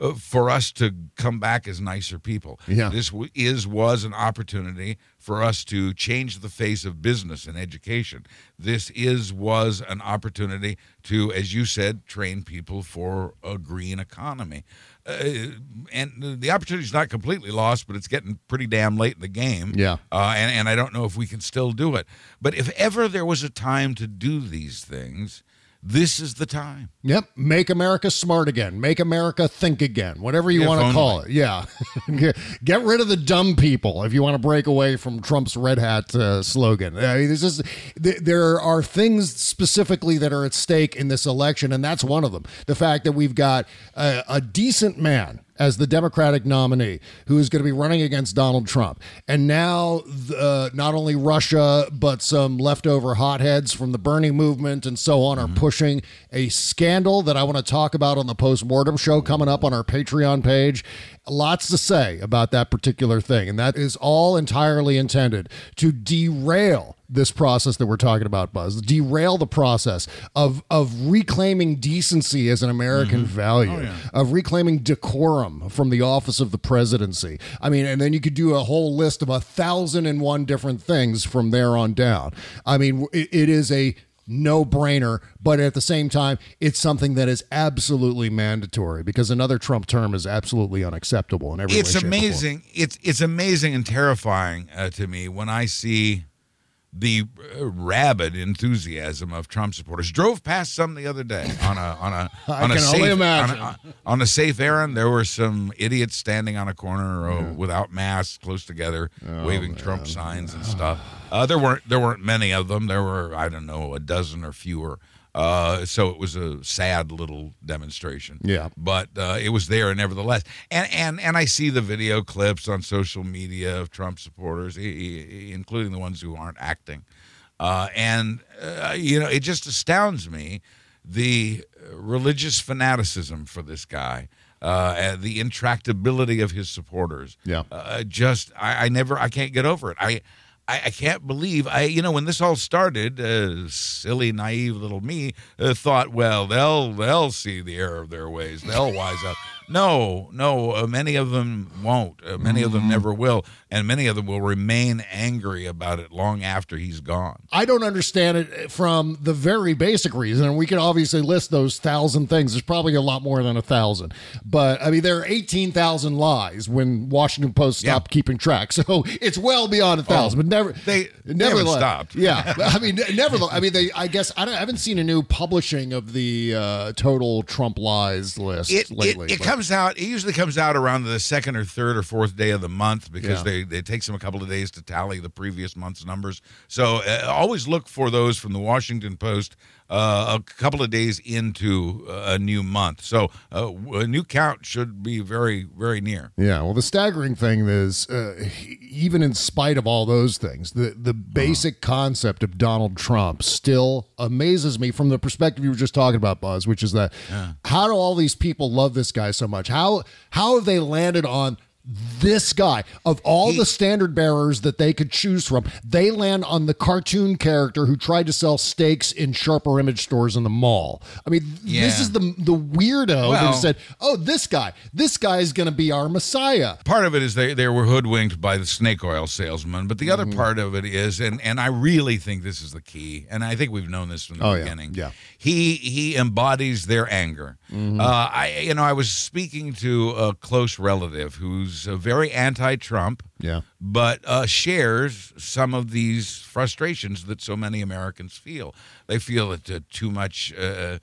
uh, for us to come back as nicer people. Yeah. This is was an opportunity for us to change the face of business and education. This is was an opportunity to, as you said, train people for a green economy. Uh, and the opportunity is not completely lost, but it's getting pretty damn late in the game. Yeah. Uh, and, and I don't know if we can still do it. But if ever there was a time to do these things, this is the time. Yep. Make America smart again. Make America think again. Whatever you If want to only. call it. Yeah. Get- Get rid of the dumb people if you want to break away from Trump's red hat uh, slogan. I mean, this is th- there are things specifically that are at stake in this election, and that's one of them. The fact that we've got a, a decent man as the Democratic nominee who is going to be running against Donald Trump. And now, uh, not only Russia, but some leftover hotheads from the Bernie movement and so on are pushing a scandal that I want to talk about on the postmortem show coming up on our Patreon page. Lots to say about that particular thing. And that is all entirely intended to derail this process that we're talking about, Buzz. Derail the process of of reclaiming decency as an American value, of reclaiming decorum from the office of the presidency. I mean, and then you could do a whole list of a thousand and one different things from there on down. I mean, it, it is a no brainer, but at the same time, it's something that is absolutely mandatory because another Trump term is absolutely unacceptable in every it's way. amazing. It's it's amazing and terrifying uh, to me when I see the uh, rabid enthusiasm of Trump supporters. Drove past some the other day on a on a on a safe. On, a, on a safe errand. There were some idiots standing on a corner uh, without masks, close together, Oh, waving Trump signs and stuff. Uh, there weren't there weren't many of them. There were I don't know a dozen or fewer. Uh, so it was a sad little demonstration. Yeah. but uh, it was there nevertheless. And and and I see the video clips on social media of Trump supporters, including the ones who aren't acting. Uh, and uh, you know, it just astounds me the religious fanaticism for this guy. Uh, and the intractability of his supporters. Yeah. Uh, just I, I never I can't get over it. I, I I can't believe I you know when this all started, uh, silly naive little me uh, thought, well they'll they'll see the error of their ways, they'll wise up. No, no, uh, many of them won't. Uh, many of them never will, and many of them will remain angry about it long after he's gone. I don't understand it from the very basic reason, and we can obviously list those thousand things. There's probably a lot more than a thousand, but I mean there are eighteen thousand lies when Washington Post stopped keeping track, so it's well beyond a thousand. Oh, but never they- they never haven't stopped. Yeah, I mean never. I mean they. I guess I, don't, I haven't seen a new publishing of the uh, total Trump lies list it, lately. It, it comes out. It usually comes out around the second or third or fourth day of the month because Yeah. they it takes them a couple of days to tally the previous month's numbers. So uh, always look for those from the Washington Post uh, a couple of days into uh, a new month. So uh, a new count should be very very near. Yeah, well, the staggering thing is, uh, even in spite of all those things, the the basic concept of Donald Trump still amazes me from the perspective you were just talking about, Buzz, which is that how do all these people love this guy so much? How how have they landed on this guy of all the standard bearers that they could choose from they land on the cartoon character who tried to sell steaks in sharper image stores in the mall i mean this is the the weirdo Well- said oh this guy this guy is going to be our messiah Part of it is they, they were hoodwinked by the snake oil salesman, but the other Mm-hmm. part of it is, and, and I really think this is the key, and I think we've known this from the Oh, yeah. beginning. Yeah. He he embodies their anger. Mm-hmm. Uh, I you know I was speaking to a close relative who's uh, very anti-Trump, yeah but uh, shares some of these frustrations that so many Americans feel. They feel that uh, too much. Uh,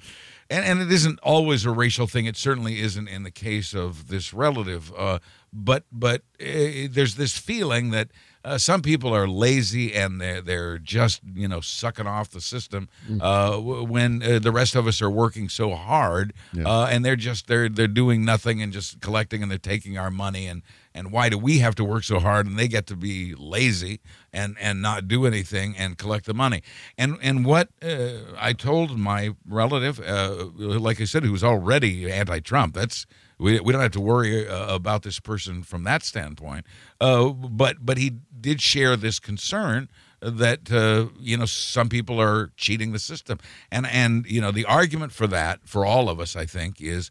and, and it isn't always a racial thing. It certainly isn't in the case of this relative. Uh, but but uh, there's this feeling that uh, some people are lazy and they're they're just you know sucking off the system uh, w- when uh, the rest of us are working so hard uh, and they're just they're they're doing nothing and just collecting and they're taking our money and and why do we have to work so hard and they get to be lazy and and not do anything and collect the money? And and what uh, I told my relative uh, like I said who was already anti-Trump that's we, we don't have to worry uh, about this person from that standpoint. Uh, but but he did share this concern that uh, you know some people are cheating the system. And and you know the argument for that for all of us I think is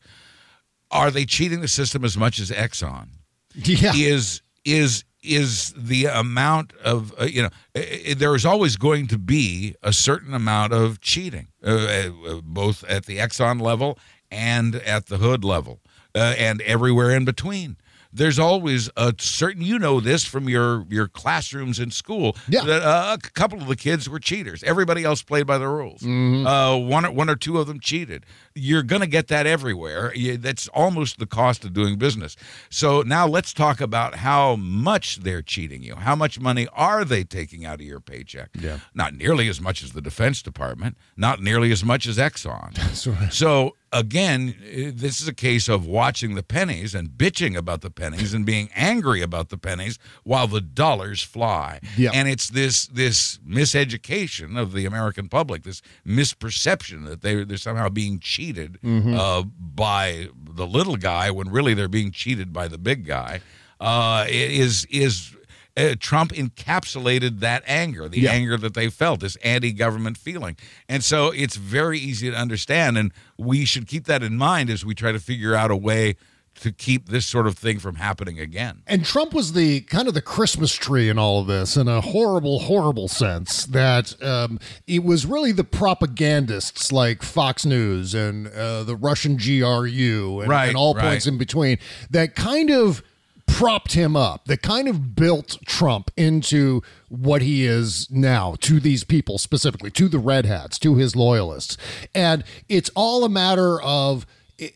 are they cheating the system as much as Exxon? Yeah. Is is is the amount of uh, you know uh, there is always going to be a certain amount of cheating uh, uh, both at the Exxon level and at the hood level uh, and everywhere in between. There's always a certain you know this from your your classrooms in school Yeah. that uh, a couple of the kids were cheaters. Everybody else played by the rules. Mm-hmm. uh, one or- one or two of them cheated. You're going to get that everywhere. You- that's almost the cost of doing business. So now let's talk about how much they're cheating you. How much money are they taking out of your paycheck? Yeah. not nearly as much as the defense department. Not nearly as much as exxon. Right. so again, eh, this is a case of watching the pennies and bitching about the pennies and being angry about the pennies while the dollars fly. Yeah. And it's this this miseducation of the American public, this misperception that they they're somehow being cheated uh, by the little guy when really they're being cheated by the big guy. Uh, is is uh, Trump encapsulated that anger, the Yeah. anger that they felt, this anti-government feeling, and so it's very easy to understand, and we should keep that in mind as we try to figure out a way to keep this sort of thing from happening again. And Trump was the kind of the Christmas tree in all of this, in a horrible, horrible sense. That um, it was really the propagandists like Fox News and uh, the Russian GRU and, Right, and all right. points in between that kind of propped him up, that kind of built Trump into what he is now to these people specifically, to the red hats, to his loyalists. And it's all a matter of eh,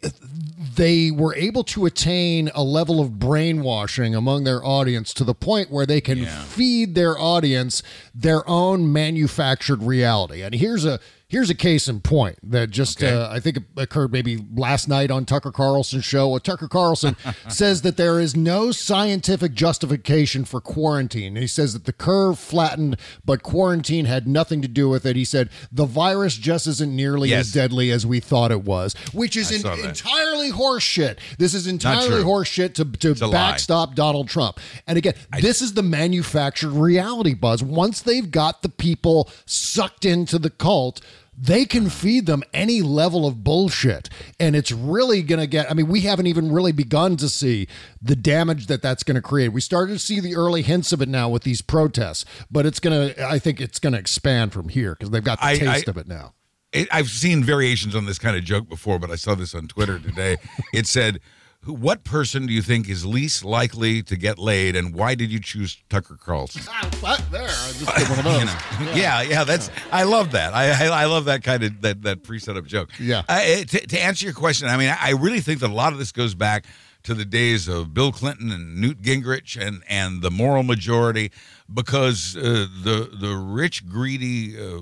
they were able to attain a level of brainwashing among their audience to the point where they can feed their audience their own manufactured reality. And here's a Here's a case in point that just Okay. uh, I think occurred maybe last night on Tucker Carlson's show. Well, Tucker Carlson says that there is no scientific justification for quarantine. He says that the curve flattened, but quarantine had nothing to do with it. He said the virus just isn't nearly Yes. as deadly as we thought it was, which is I that. entirely horseshit. This is entirely horseshit to, to a lie. backstop Donald Trump. And again, this is the manufactured reality buzz. Once they've got the people sucked into the cult, they can feed them any level of bullshit. And it's really going to get, I mean, we haven't even really begun to see the damage that that's going to create. We started to see the early hints of it now with these protests, but it's going to, I think it's going to expand from here because they've got the I- taste I- of it now. it, I've seen variations on this kind of joke before, but I saw this on Twitter today. it said, "Who- "What person do you think is least likely to get laid, and why did you choose Tucker Carlson?" there, I just did one of those. You know, yeah, yeah, that's. I love that. I, I I love that kind of that that pre-set up joke. Yeah. Uh, eh, to, to answer your question, I mean, I, I really think that a lot of this goes back to the days of Bill Clinton and Newt Gingrich and and the moral majority, because uh, the the rich, greedy uh,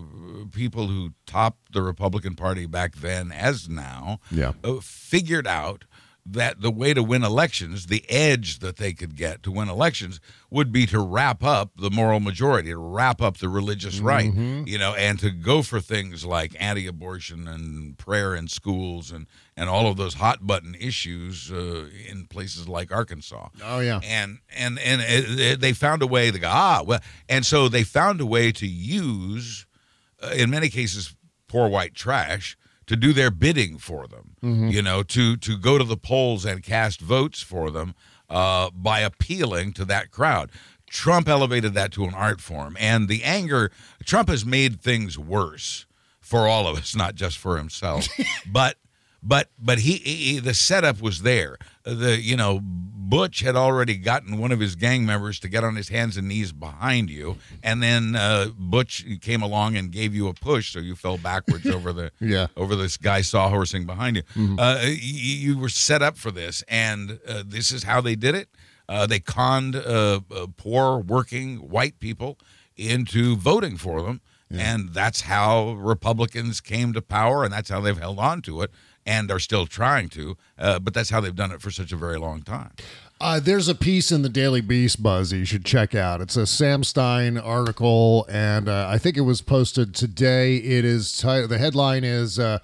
people who topped the Republican Party back then, as now, Yeah. uh, figured out that the way to win elections, the edge that they could get to win elections, would be to wrap up the moral majority, to wrap up the religious right, you know, and to go for things like anti-abortion and prayer in schools and and all of those hot button issues uh, in places like Arkansas. Oh, yeah. and and and uh, they found a way to go ah well, and so they found a way to use, uh, in many cases, poor white trash to do their bidding for them. You know, to to go to the polls and cast votes for them uh, by appealing to that crowd. Trump elevated that to an art form, and the anger. Trump has made things worse for all of us, not just for himself. but but but he, he the setup was there. The you know Butch had already gotten one of his gang members to get on his hands and knees behind you, and then uh, Butch came along and gave you a push, so you fell backwards over the Yeah. over this guy sawhorsing behind you. Uh, you, you were set up for this, and uh, this is how they did it. Uh, they conned uh, uh, poor working white people into voting for them. And that's how Republicans came to power, and that's how they've held on to it and are still trying to. Uh, but that's how they've done it for such a very long time. Uh, there's a piece in the Daily Beast, Buzz, you should check out. It's a Sam Stein article, and uh, I think it was posted today. It is ti- the headline is uh,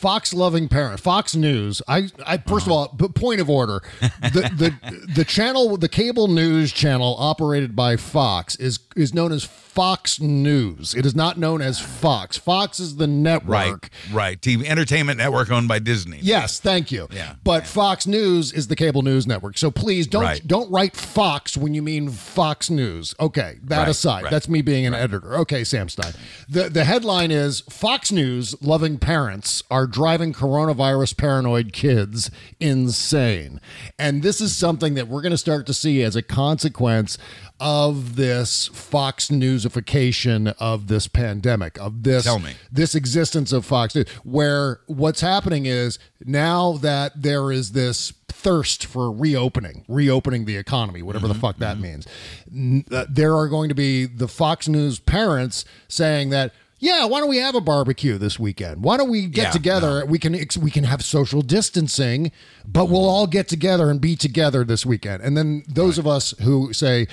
"Fox loving parent." Fox News. I, I first of uh-huh. all, point of order: the the the channel, the cable news channel operated by Fox is is known as Fox News. It is not known as Fox. Fox is the network. Right, right. TV Entertainment Network owned by Disney. Yes, thank you. Yeah, But Fox News is the cable news network. So please don't Right. don't write Fox when you mean Fox News. Okay, that Right, aside, right. that's me being an editor. Okay, Sam Stein. The the headline is Fox News loving parents are driving coronavirus paranoid kids insane. And this is something that we're going to start to see as a consequence of this Fox Newsification of this pandemic, of this Tell me. this existence of Fox News, where what's happening is now that there is this thirst for reopening, reopening the economy, whatever the fuck that means, n- uh, there are going to be the Fox News parents saying that. Yeah, why don't we have a barbecue this weekend? Why don't we get Yeah, together? We can we can have social distancing, but we'll all get together and be together this weekend. And then those of us who say,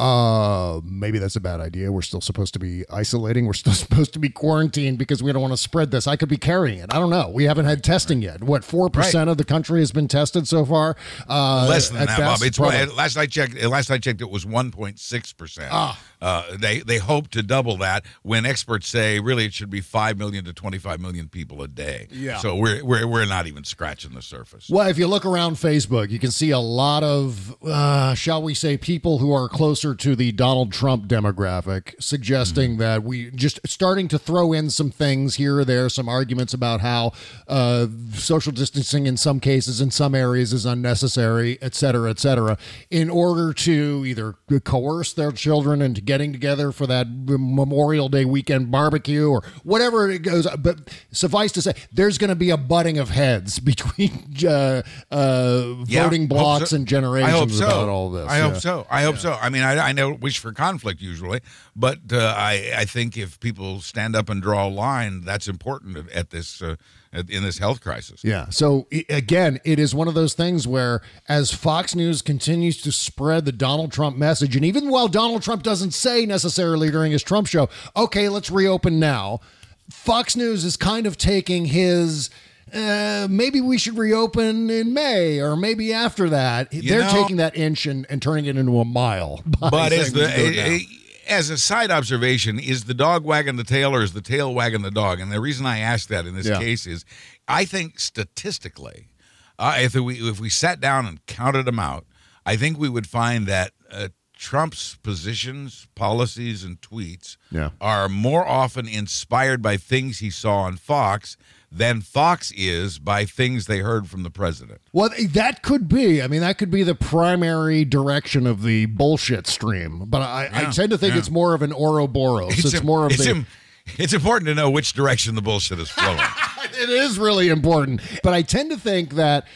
uh, maybe that's a bad idea. We're still supposed to be isolating. We're still supposed to be quarantined because we don't want to spread this. I could be carrying it. I don't know. We haven't had testing yet. What four percent of the country has been tested so far? Uh, Less than that, best? Bob. It's Probably. last I checked. Last I checked, it was 1.6 percent. Uh, they they hope to double that. When experts say really it should be five million to 25 million people a day. Yeah. So we're we're we're not even scratching the surface. Well, if you look around Facebook, you can see a lot of, uh, shall we say, people who are closer to the Donald Trump demographic suggesting Mm-hmm. that we just starting to throw in some things here or there, some arguments about how uh, social distancing in some cases, in some areas, is unnecessary, et cetera, et cetera, in order to either coerce their children into getting together for that Memorial Day weekend barbecue or whatever it goes. But suffice to say, there's going to be a butting of heads between uh, uh, Yeah, voting blocks so. and generations so. about all this. I hope so. I hope so. I mean, I, I, I know wish for conflict usually, but uh, I I think if people stand up and draw a line, that's important at- this uh, in this health crisis. Yeah. So again, it is one of those things where as Fox News continues to spread the Donald Trump message, and even while Donald Trump doesn't say necessarily during his Trump show, okay, let's reopen now, Fox News is kind of taking his. Uh, maybe we should reopen in May, or maybe after that. They're know- taking that inch and, and turning it into a mile. But we the should do it now. as a side observation, is the dog wagging the tail or is the tail wagging the dog? And the reason I ask that in this Yeah. case is, I think statistically, uh, if we if we sat down and counted them out, I think we would find that uh, Trump's positions, policies, and tweets Yeah. are more often inspired by things he saw on Fox than Fox is by things they heard from the president. Well, that could be. I mean, that could be the primary direction of the bullshit stream. But I, I tend to think it's more of an Ouroboros. It's, im- more of it's the. im- it's important to know which direction the bullshit is flowing. it is really important. But I tend to think that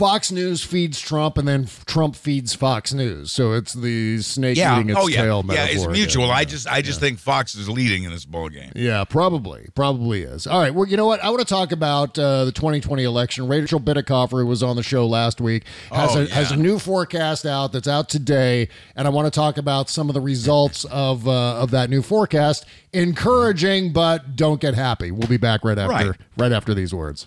Fox News feeds Trump, and then Trump feeds Fox News. So it's the snake yeah. eating its oh yeah. tail Yeah. It's again. mutual. I just I just think Fox is leading in this ball game. Yeah, probably, probably is. All right, well, you know what? I want to talk about uh, the 2020 election. Rachel Bitecofer, who was on the show last week, has Oh, a has a new forecast out that's out today, and I want to talk about some of the results of uh, of that new forecast. Encouraging, but don't get happy. We'll be back right after Right. right after these words.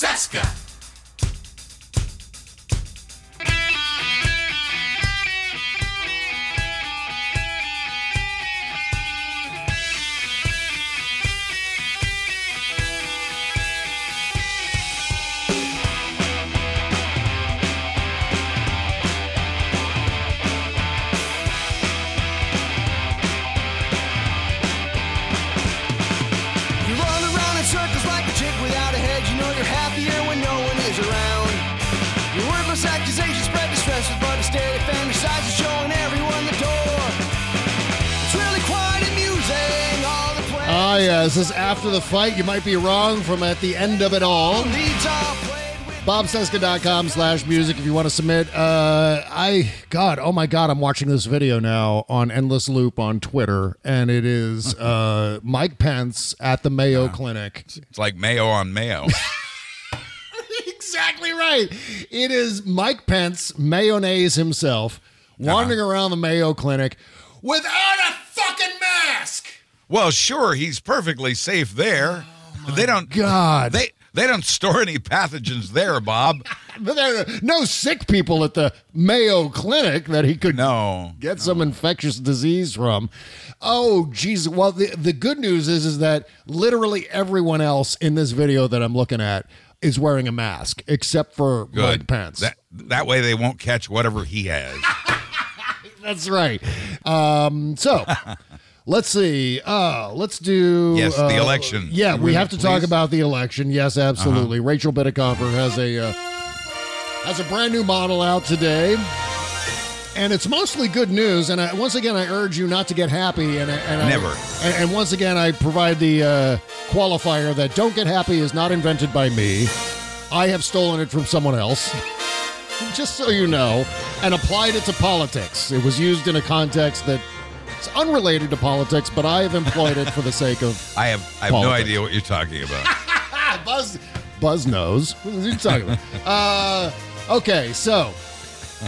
Cesca. Play Ah, this after the fight. You might be wrong from at the end of it all. leads are played. bobcesca.com slash music if you want to submit uh i god oh my god i'm watching this video now on endless loop on twitter and it is uh mike pence at the mayo clinic It's like mayo on mayo. exactly right it is mike pence mayonnaise himself wandering around the mayo clinic without a fucking mask well, sure, he's perfectly safe there. they don't Oh God. They they don't store any pathogens there, Bob. but there are no sick people at the mayo clinic that he could No. get some infectious disease from. Oh, geez. Well, the, the good news is, is that literally everyone else in this video that I'm looking at is wearing a mask, except for Good. Mike Pence. That that way they won't catch whatever he has. That's right. Um, so let's see. Uh, let's do. Yes, the uh, election. Yeah, we have to talk please? Uh-huh. about the election. Yes, absolutely. Rachel Bitecofer has a uh, has a brand new model out today. And it's mostly good news. And I, once again, I urge you not to get happy. And, I- and I- Never. and, and once again, I provide the uh, qualifier that "don't get happy" is not invented by me. I have stolen it from someone else. Just so you know, and applied it to politics. It was used in a context that it's unrelated to politics, but I have employed it for the sake of I have I have no Politics. idea what you're talking about. Buzz. Buzz knows. What are you talking about? uh, okay, so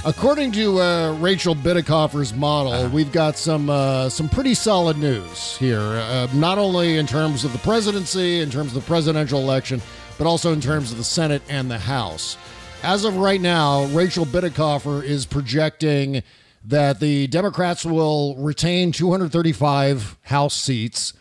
According to uh, Rachel Bitecofer's model, we've got some uh, some pretty solid news here. Uh, not only in terms of the presidency, in terms of the presidential election, but also in terms of the Senate and the House. As of right now, Rachel Bitecofer is projecting that the Democrats will retain 235 House seats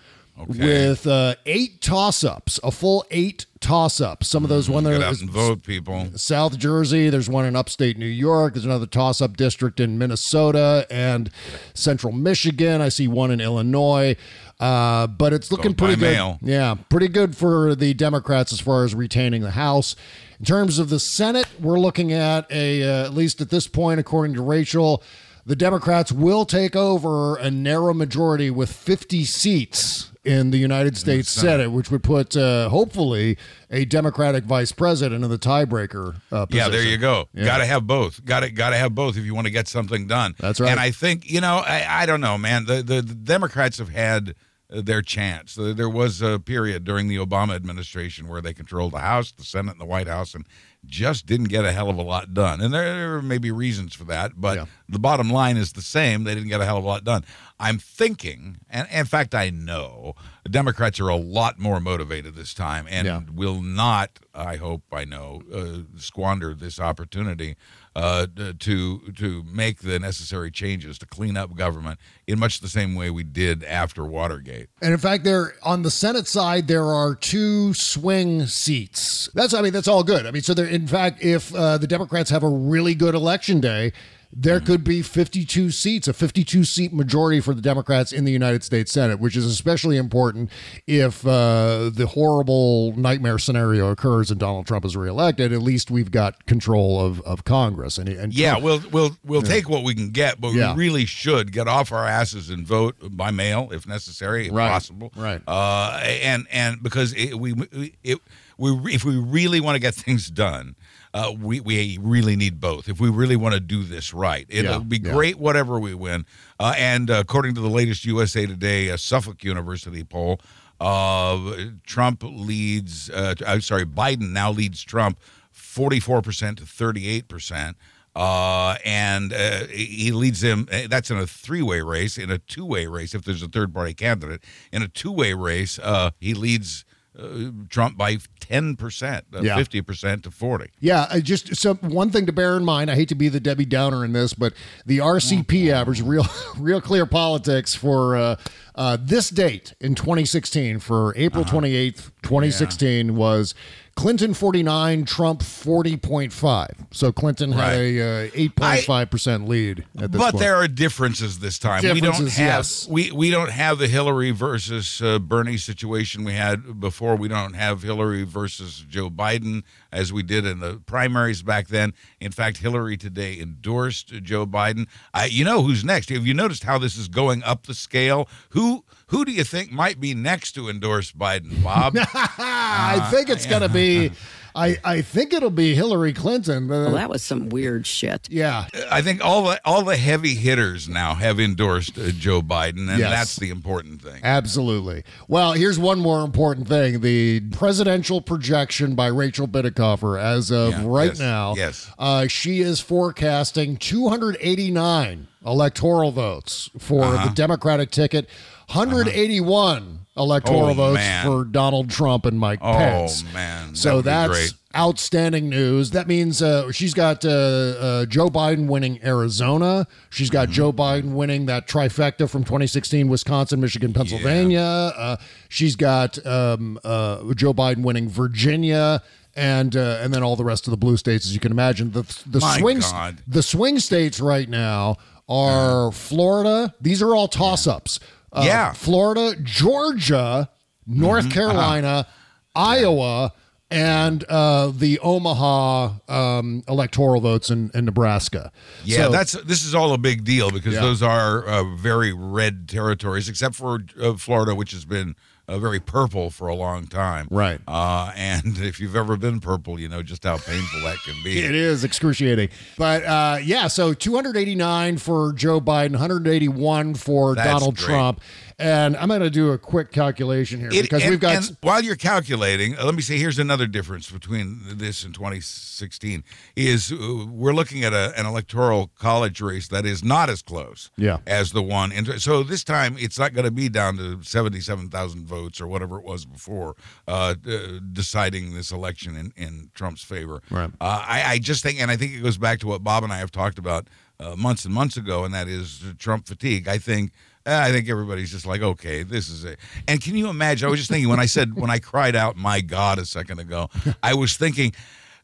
with uh, eight toss-ups, a full eight toss-ups. Some of those one there is vote, people. South Jersey. There's one in upstate New York. There's another toss up district in Minnesota and central Michigan. I see one in Illinois. Uh, but it's looking pretty good. mail. Yeah, pretty good for the Democrats as far as retaining the House. In terms of the Senate, we're looking at a, uh, at least at this point, according to Rachel, the Democrats will take over a narrow majority with 50 seats in the United States Senate, which would put, uh, hopefully, a Democratic vice president in the tiebreaker uh, Yeah, there you go. Yeah. Got to have both. Got to got to have both if you want to get something done. That's right. And I think you know, I, I don't know, man. The, the the Democrats have had uh, their chance. There there was a period during the Obama administration where they controlled the House, the Senate, and the White House, and just didn't get a hell of a lot done. And there, there may be reasons for that, but the bottom line is the same. They didn't get a hell of a lot done. I'm thinking, and in fact, I know Democrats are a lot more motivated this time and Yeah. will not, I hope, I know, uh, squander this opportunity uh, to to make the necessary changes to clean up government in much the same way we did after Watergate. And in fact, there on the Senate side, there are two swing seats. That's I mean, that's all good. I mean, so there. In fact, if uh, the Democrats have a really good election day, there could be 52 seats, a 52 seat majority for the Democrats in the United States Senate, which is especially important if uh, the horrible nightmare scenario occurs and Donald Trump is reelected. At least we've got control of, of Congress. And, and Yeah, Trump- we'll we'll we'll Yeah. take what we can get, but Yeah. we really should get off our asses and vote by mail if necessary, if Right, possible. right. Uh, and and because it, we we- it, we if we really want to get things done, uh, we we really need both. If we really want to do this right, it'll Yeah, be yeah. great whatever we win. Uh, and uh, according to the latest USA Today uh, Suffolk University poll. Uh, Trump leads. Uh, I'm sorry, Biden now leads Trump 44 percent to 38 percent. Uh, and uh, he leads them. uh, That's in a three-way race. In a two-way race, if there's a third-party candidate, in a two-way race, uh, he leads uh, Trump by ten percent, uh, Yeah. fifty percent to forty. Yeah, I just so one thing to bear in mind. I hate to be the Debbie Downer in this, but the RCP average, real, real clear politics for uh, uh, this date in 2016, for April 28th, 2016, was Clinton 49, Trump 40.5. So Clinton had a uh, 8.5 percent lead at this But point. there are differences this time. we don't Differences, have yes. we, we don't have the Hillary versus uh, Bernie situation we had before. We don't have Hillary versus Joe Biden as we did in the primaries back then. In fact, Hillary today endorsed Joe Biden. I, you know who's next? Have you noticed how this is going up the scale? Who who do you think might be next to endorse Biden, Bob? I think it's going to be. I, I think it'll be Hillary Clinton. But, Well, that was some weird shit. Yeah. I think all the all the heavy hitters now have endorsed uh, Joe Biden, and Yes. that's the important thing. Absolutely. Well, here's one more important thing: the presidential projection by Rachel Bitecofer, as of Yeah, right yes, now, yes. uh, she is forecasting 289 electoral votes for Uh-huh. the Democratic ticket, 181 electoral Oh, votes man. for Donald Trump and Mike Oh, Pence. Oh man, so that's great. outstanding news. That means uh, she's got uh, uh, Joe Biden winning Arizona. She's got Mm-hmm. Joe Biden winning that trifecta from 2016 Wisconsin, Michigan, Pennsylvania. Uh, she's got um, uh, Joe Biden winning Virginia. And uh, and then all the rest of the blue states, as you can imagine, the the My swing God. the swing states right now are Florida. These are all toss ups. Uh, Yeah. Florida, Georgia, North Mm-hmm. Carolina, Iowa, and uh, the Omaha um, electoral votes in, in Nebraska. Yeah, So- that's this is all a big deal because Yeah. those are uh, very red territories, except for uh, Florida, which has been uh, very purple for a long time. Right. Uh, and if you've ever been purple, you know just how painful that can be. It is excruciating. But uh, yeah, so 289 for Joe Biden, 181 for That's Donald great. Trump. And I'm going to do a quick calculation here It- because and- we've got. while you're calculating, uh, let me say here's another difference between this and 2016 is uh, we're looking at a, an electoral college race that is not as close Yeah. as the one. In, so this time it's not going to be down to 77,000 votes or whatever it was before uh, uh, deciding this election in, in Trump's favor. Right. Uh, I, I just think, and I think it goes back to what Bob and I have talked about uh, months and months ago, and that is Trump fatigue. I think. Uh, I think everybody's just like, okay, this is it. And can you imagine? I was just thinking when I said, when I cried out, my God, a second ago, I was thinking,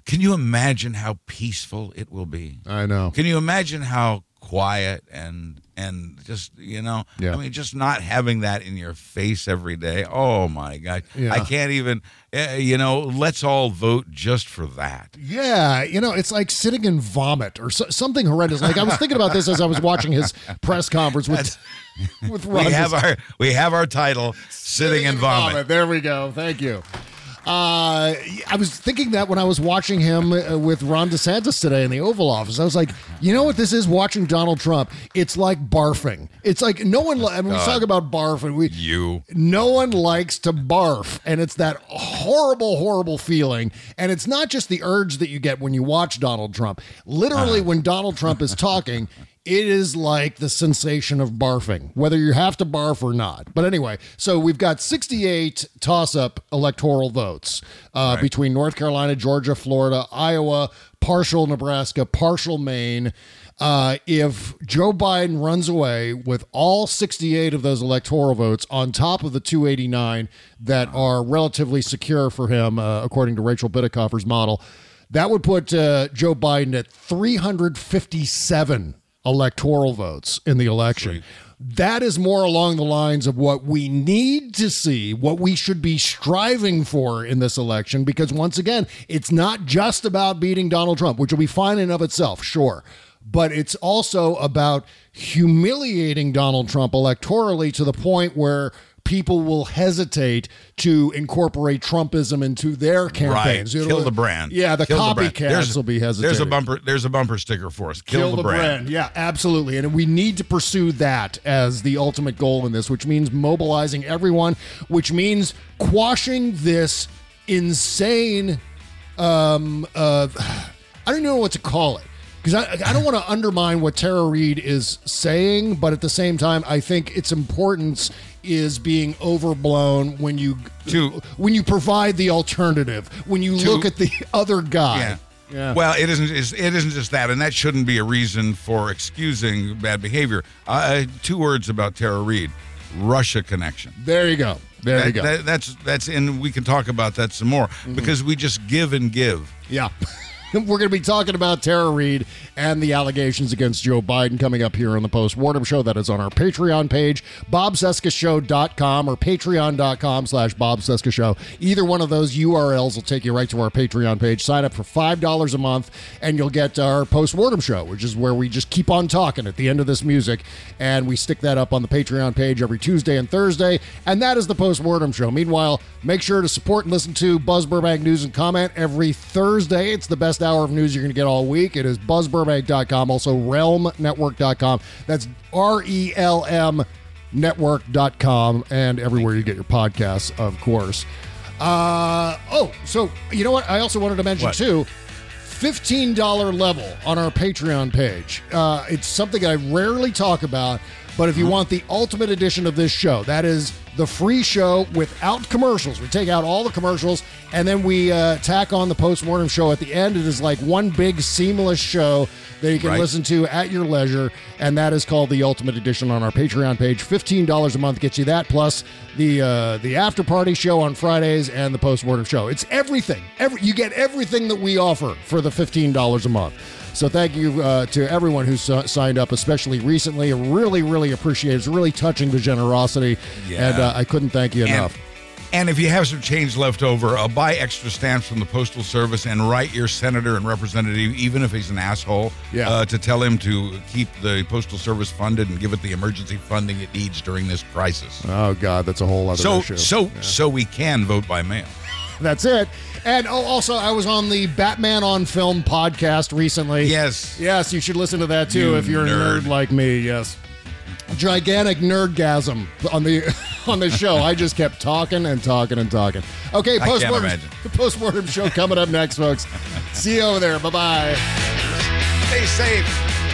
can you imagine how peaceful it will be? I know. Can you imagine how quiet and and just you know Yeah. i mean just not having that in your face every day oh my god Yeah. i can't even uh, you know let's all vote just for that Yeah, you know, it's like sitting in vomit or so, something horrendous. Like I was thinking about this as I was watching his press conference with with Ron. we have our we have our title sitting in vomit There we go. Thank you. Uh, I was thinking that when I was watching him uh, with Ron DeSantis today in the Oval Office, I was like, you know what this is? Watching Donald Trump, it's like barfing. It's like no one. li- I mean, we talk about barfing. We you no one likes to barf and it's that horrible horrible feeling and it's not just the urge that you get when you watch donald trump literally when donald trump is talking it is like the sensation of barfing whether you have to barf or not. But anyway so we've got 68 toss-up electoral votes uh, between north carolina georgia florida iowa partial nebraska partial maine. Uh, if Joe Biden runs away with all 68 of those electoral votes on top of the 289 that are relatively secure for him, uh, according to Rachel Bitecofer's model, that would put uh, Joe Biden at 357 electoral votes in the election. That is more along the lines of what we need to see, what we should be striving for in this election, because once again, it's not just about beating Donald Trump, which will be fine in of itself, sure but it's also about humiliating Donald Trump electorally to the point where people will hesitate to incorporate Trumpism into their campaigns. right It'll- kill the brand Yeah, the Kill brand. copycats There's- will be hesitating. there's a bumper there's a bumper sticker for us kill, the, brand. Yeah, absolutely. And we need to pursue that as the ultimate goal in this, which means mobilizing everyone, which means quashing this insane um uh I don't know what to call it. Because I, I don't want to undermine what Tara Reade is saying, but at the same time, I think its importance is being overblown when you when you provide the alternative, when you To- look at the other guy. Yeah. Yeah. Well, it isn't. it's- It isn't just that, and that shouldn't be a reason for excusing bad behavior. Uh, two words about Tara Reade: Russia connection. There you go. There That- you go. that- that's that's, and we can talk about that some more because we just give and give. Yeah. We're going to be talking about Tara Reade and the allegations against Joe Biden coming up here on the post-mortem show. That is on our Patreon page, bobcescashow.com or patreon.com slash bobseskashow. Either one of those URLs will take you right to our Patreon page. Sign up for $5 a month and you'll get our post-mortem show, which is where we just keep on talking at the end of this music. And we stick that up on the Patreon page every Tuesday and Thursday. And that is the post-mortem show. Meanwhile, make sure to support and listen to Buzz Burbank News and Comment every Thursday. It's the best hour of news you're going to get all week. It is buzzburbank.com, also relmnetwork.com. That's R E L M network.com and everywhere you get your podcasts, of course. Uh, oh, so you know what? I also wanted to mention What? too. $15 level on our Patreon page. Uh, it's something I rarely talk about, but if you want the ultimate edition of this show, that is the free show without commercials. We take out all the commercials and then we uh, tack on the postmortem show at the end. It is like one big seamless show that you can Right. listen to at your leisure, and that is called the Ultimate Edition on our Patreon page. Fifteen dollars a month gets you that, plus the uh, the after party show on Fridays and the postmortem show. It's everything. Every you get everything that we offer for the fifteen dollars a month. So thank you uh, to everyone who's uh, signed up, especially recently. Really, really appreciate it. It's really touching the generosity, Yeah. and uh, I couldn't thank you And- enough. And if you have some change left over, uh, buy extra stamps from the Postal Service and write your senator and representative, even if he's an asshole, Yeah. uh, to tell him to keep the Postal Service funded and give it the emergency funding it needs during this crisis. Oh God, that's a whole other so, issue. so, so we can vote by mail. That's it. And oh, also, I was on the Batman on Film podcast recently. Yes. Yes, you should listen to that too You if you're a nerd. nerd like me. Yes. gigantic nerdgasm on the on the show. I just kept talking and talking and talking. Okay, postmortem the postmortem show coming up next, folks. See you over there. Bye bye. Stay safe.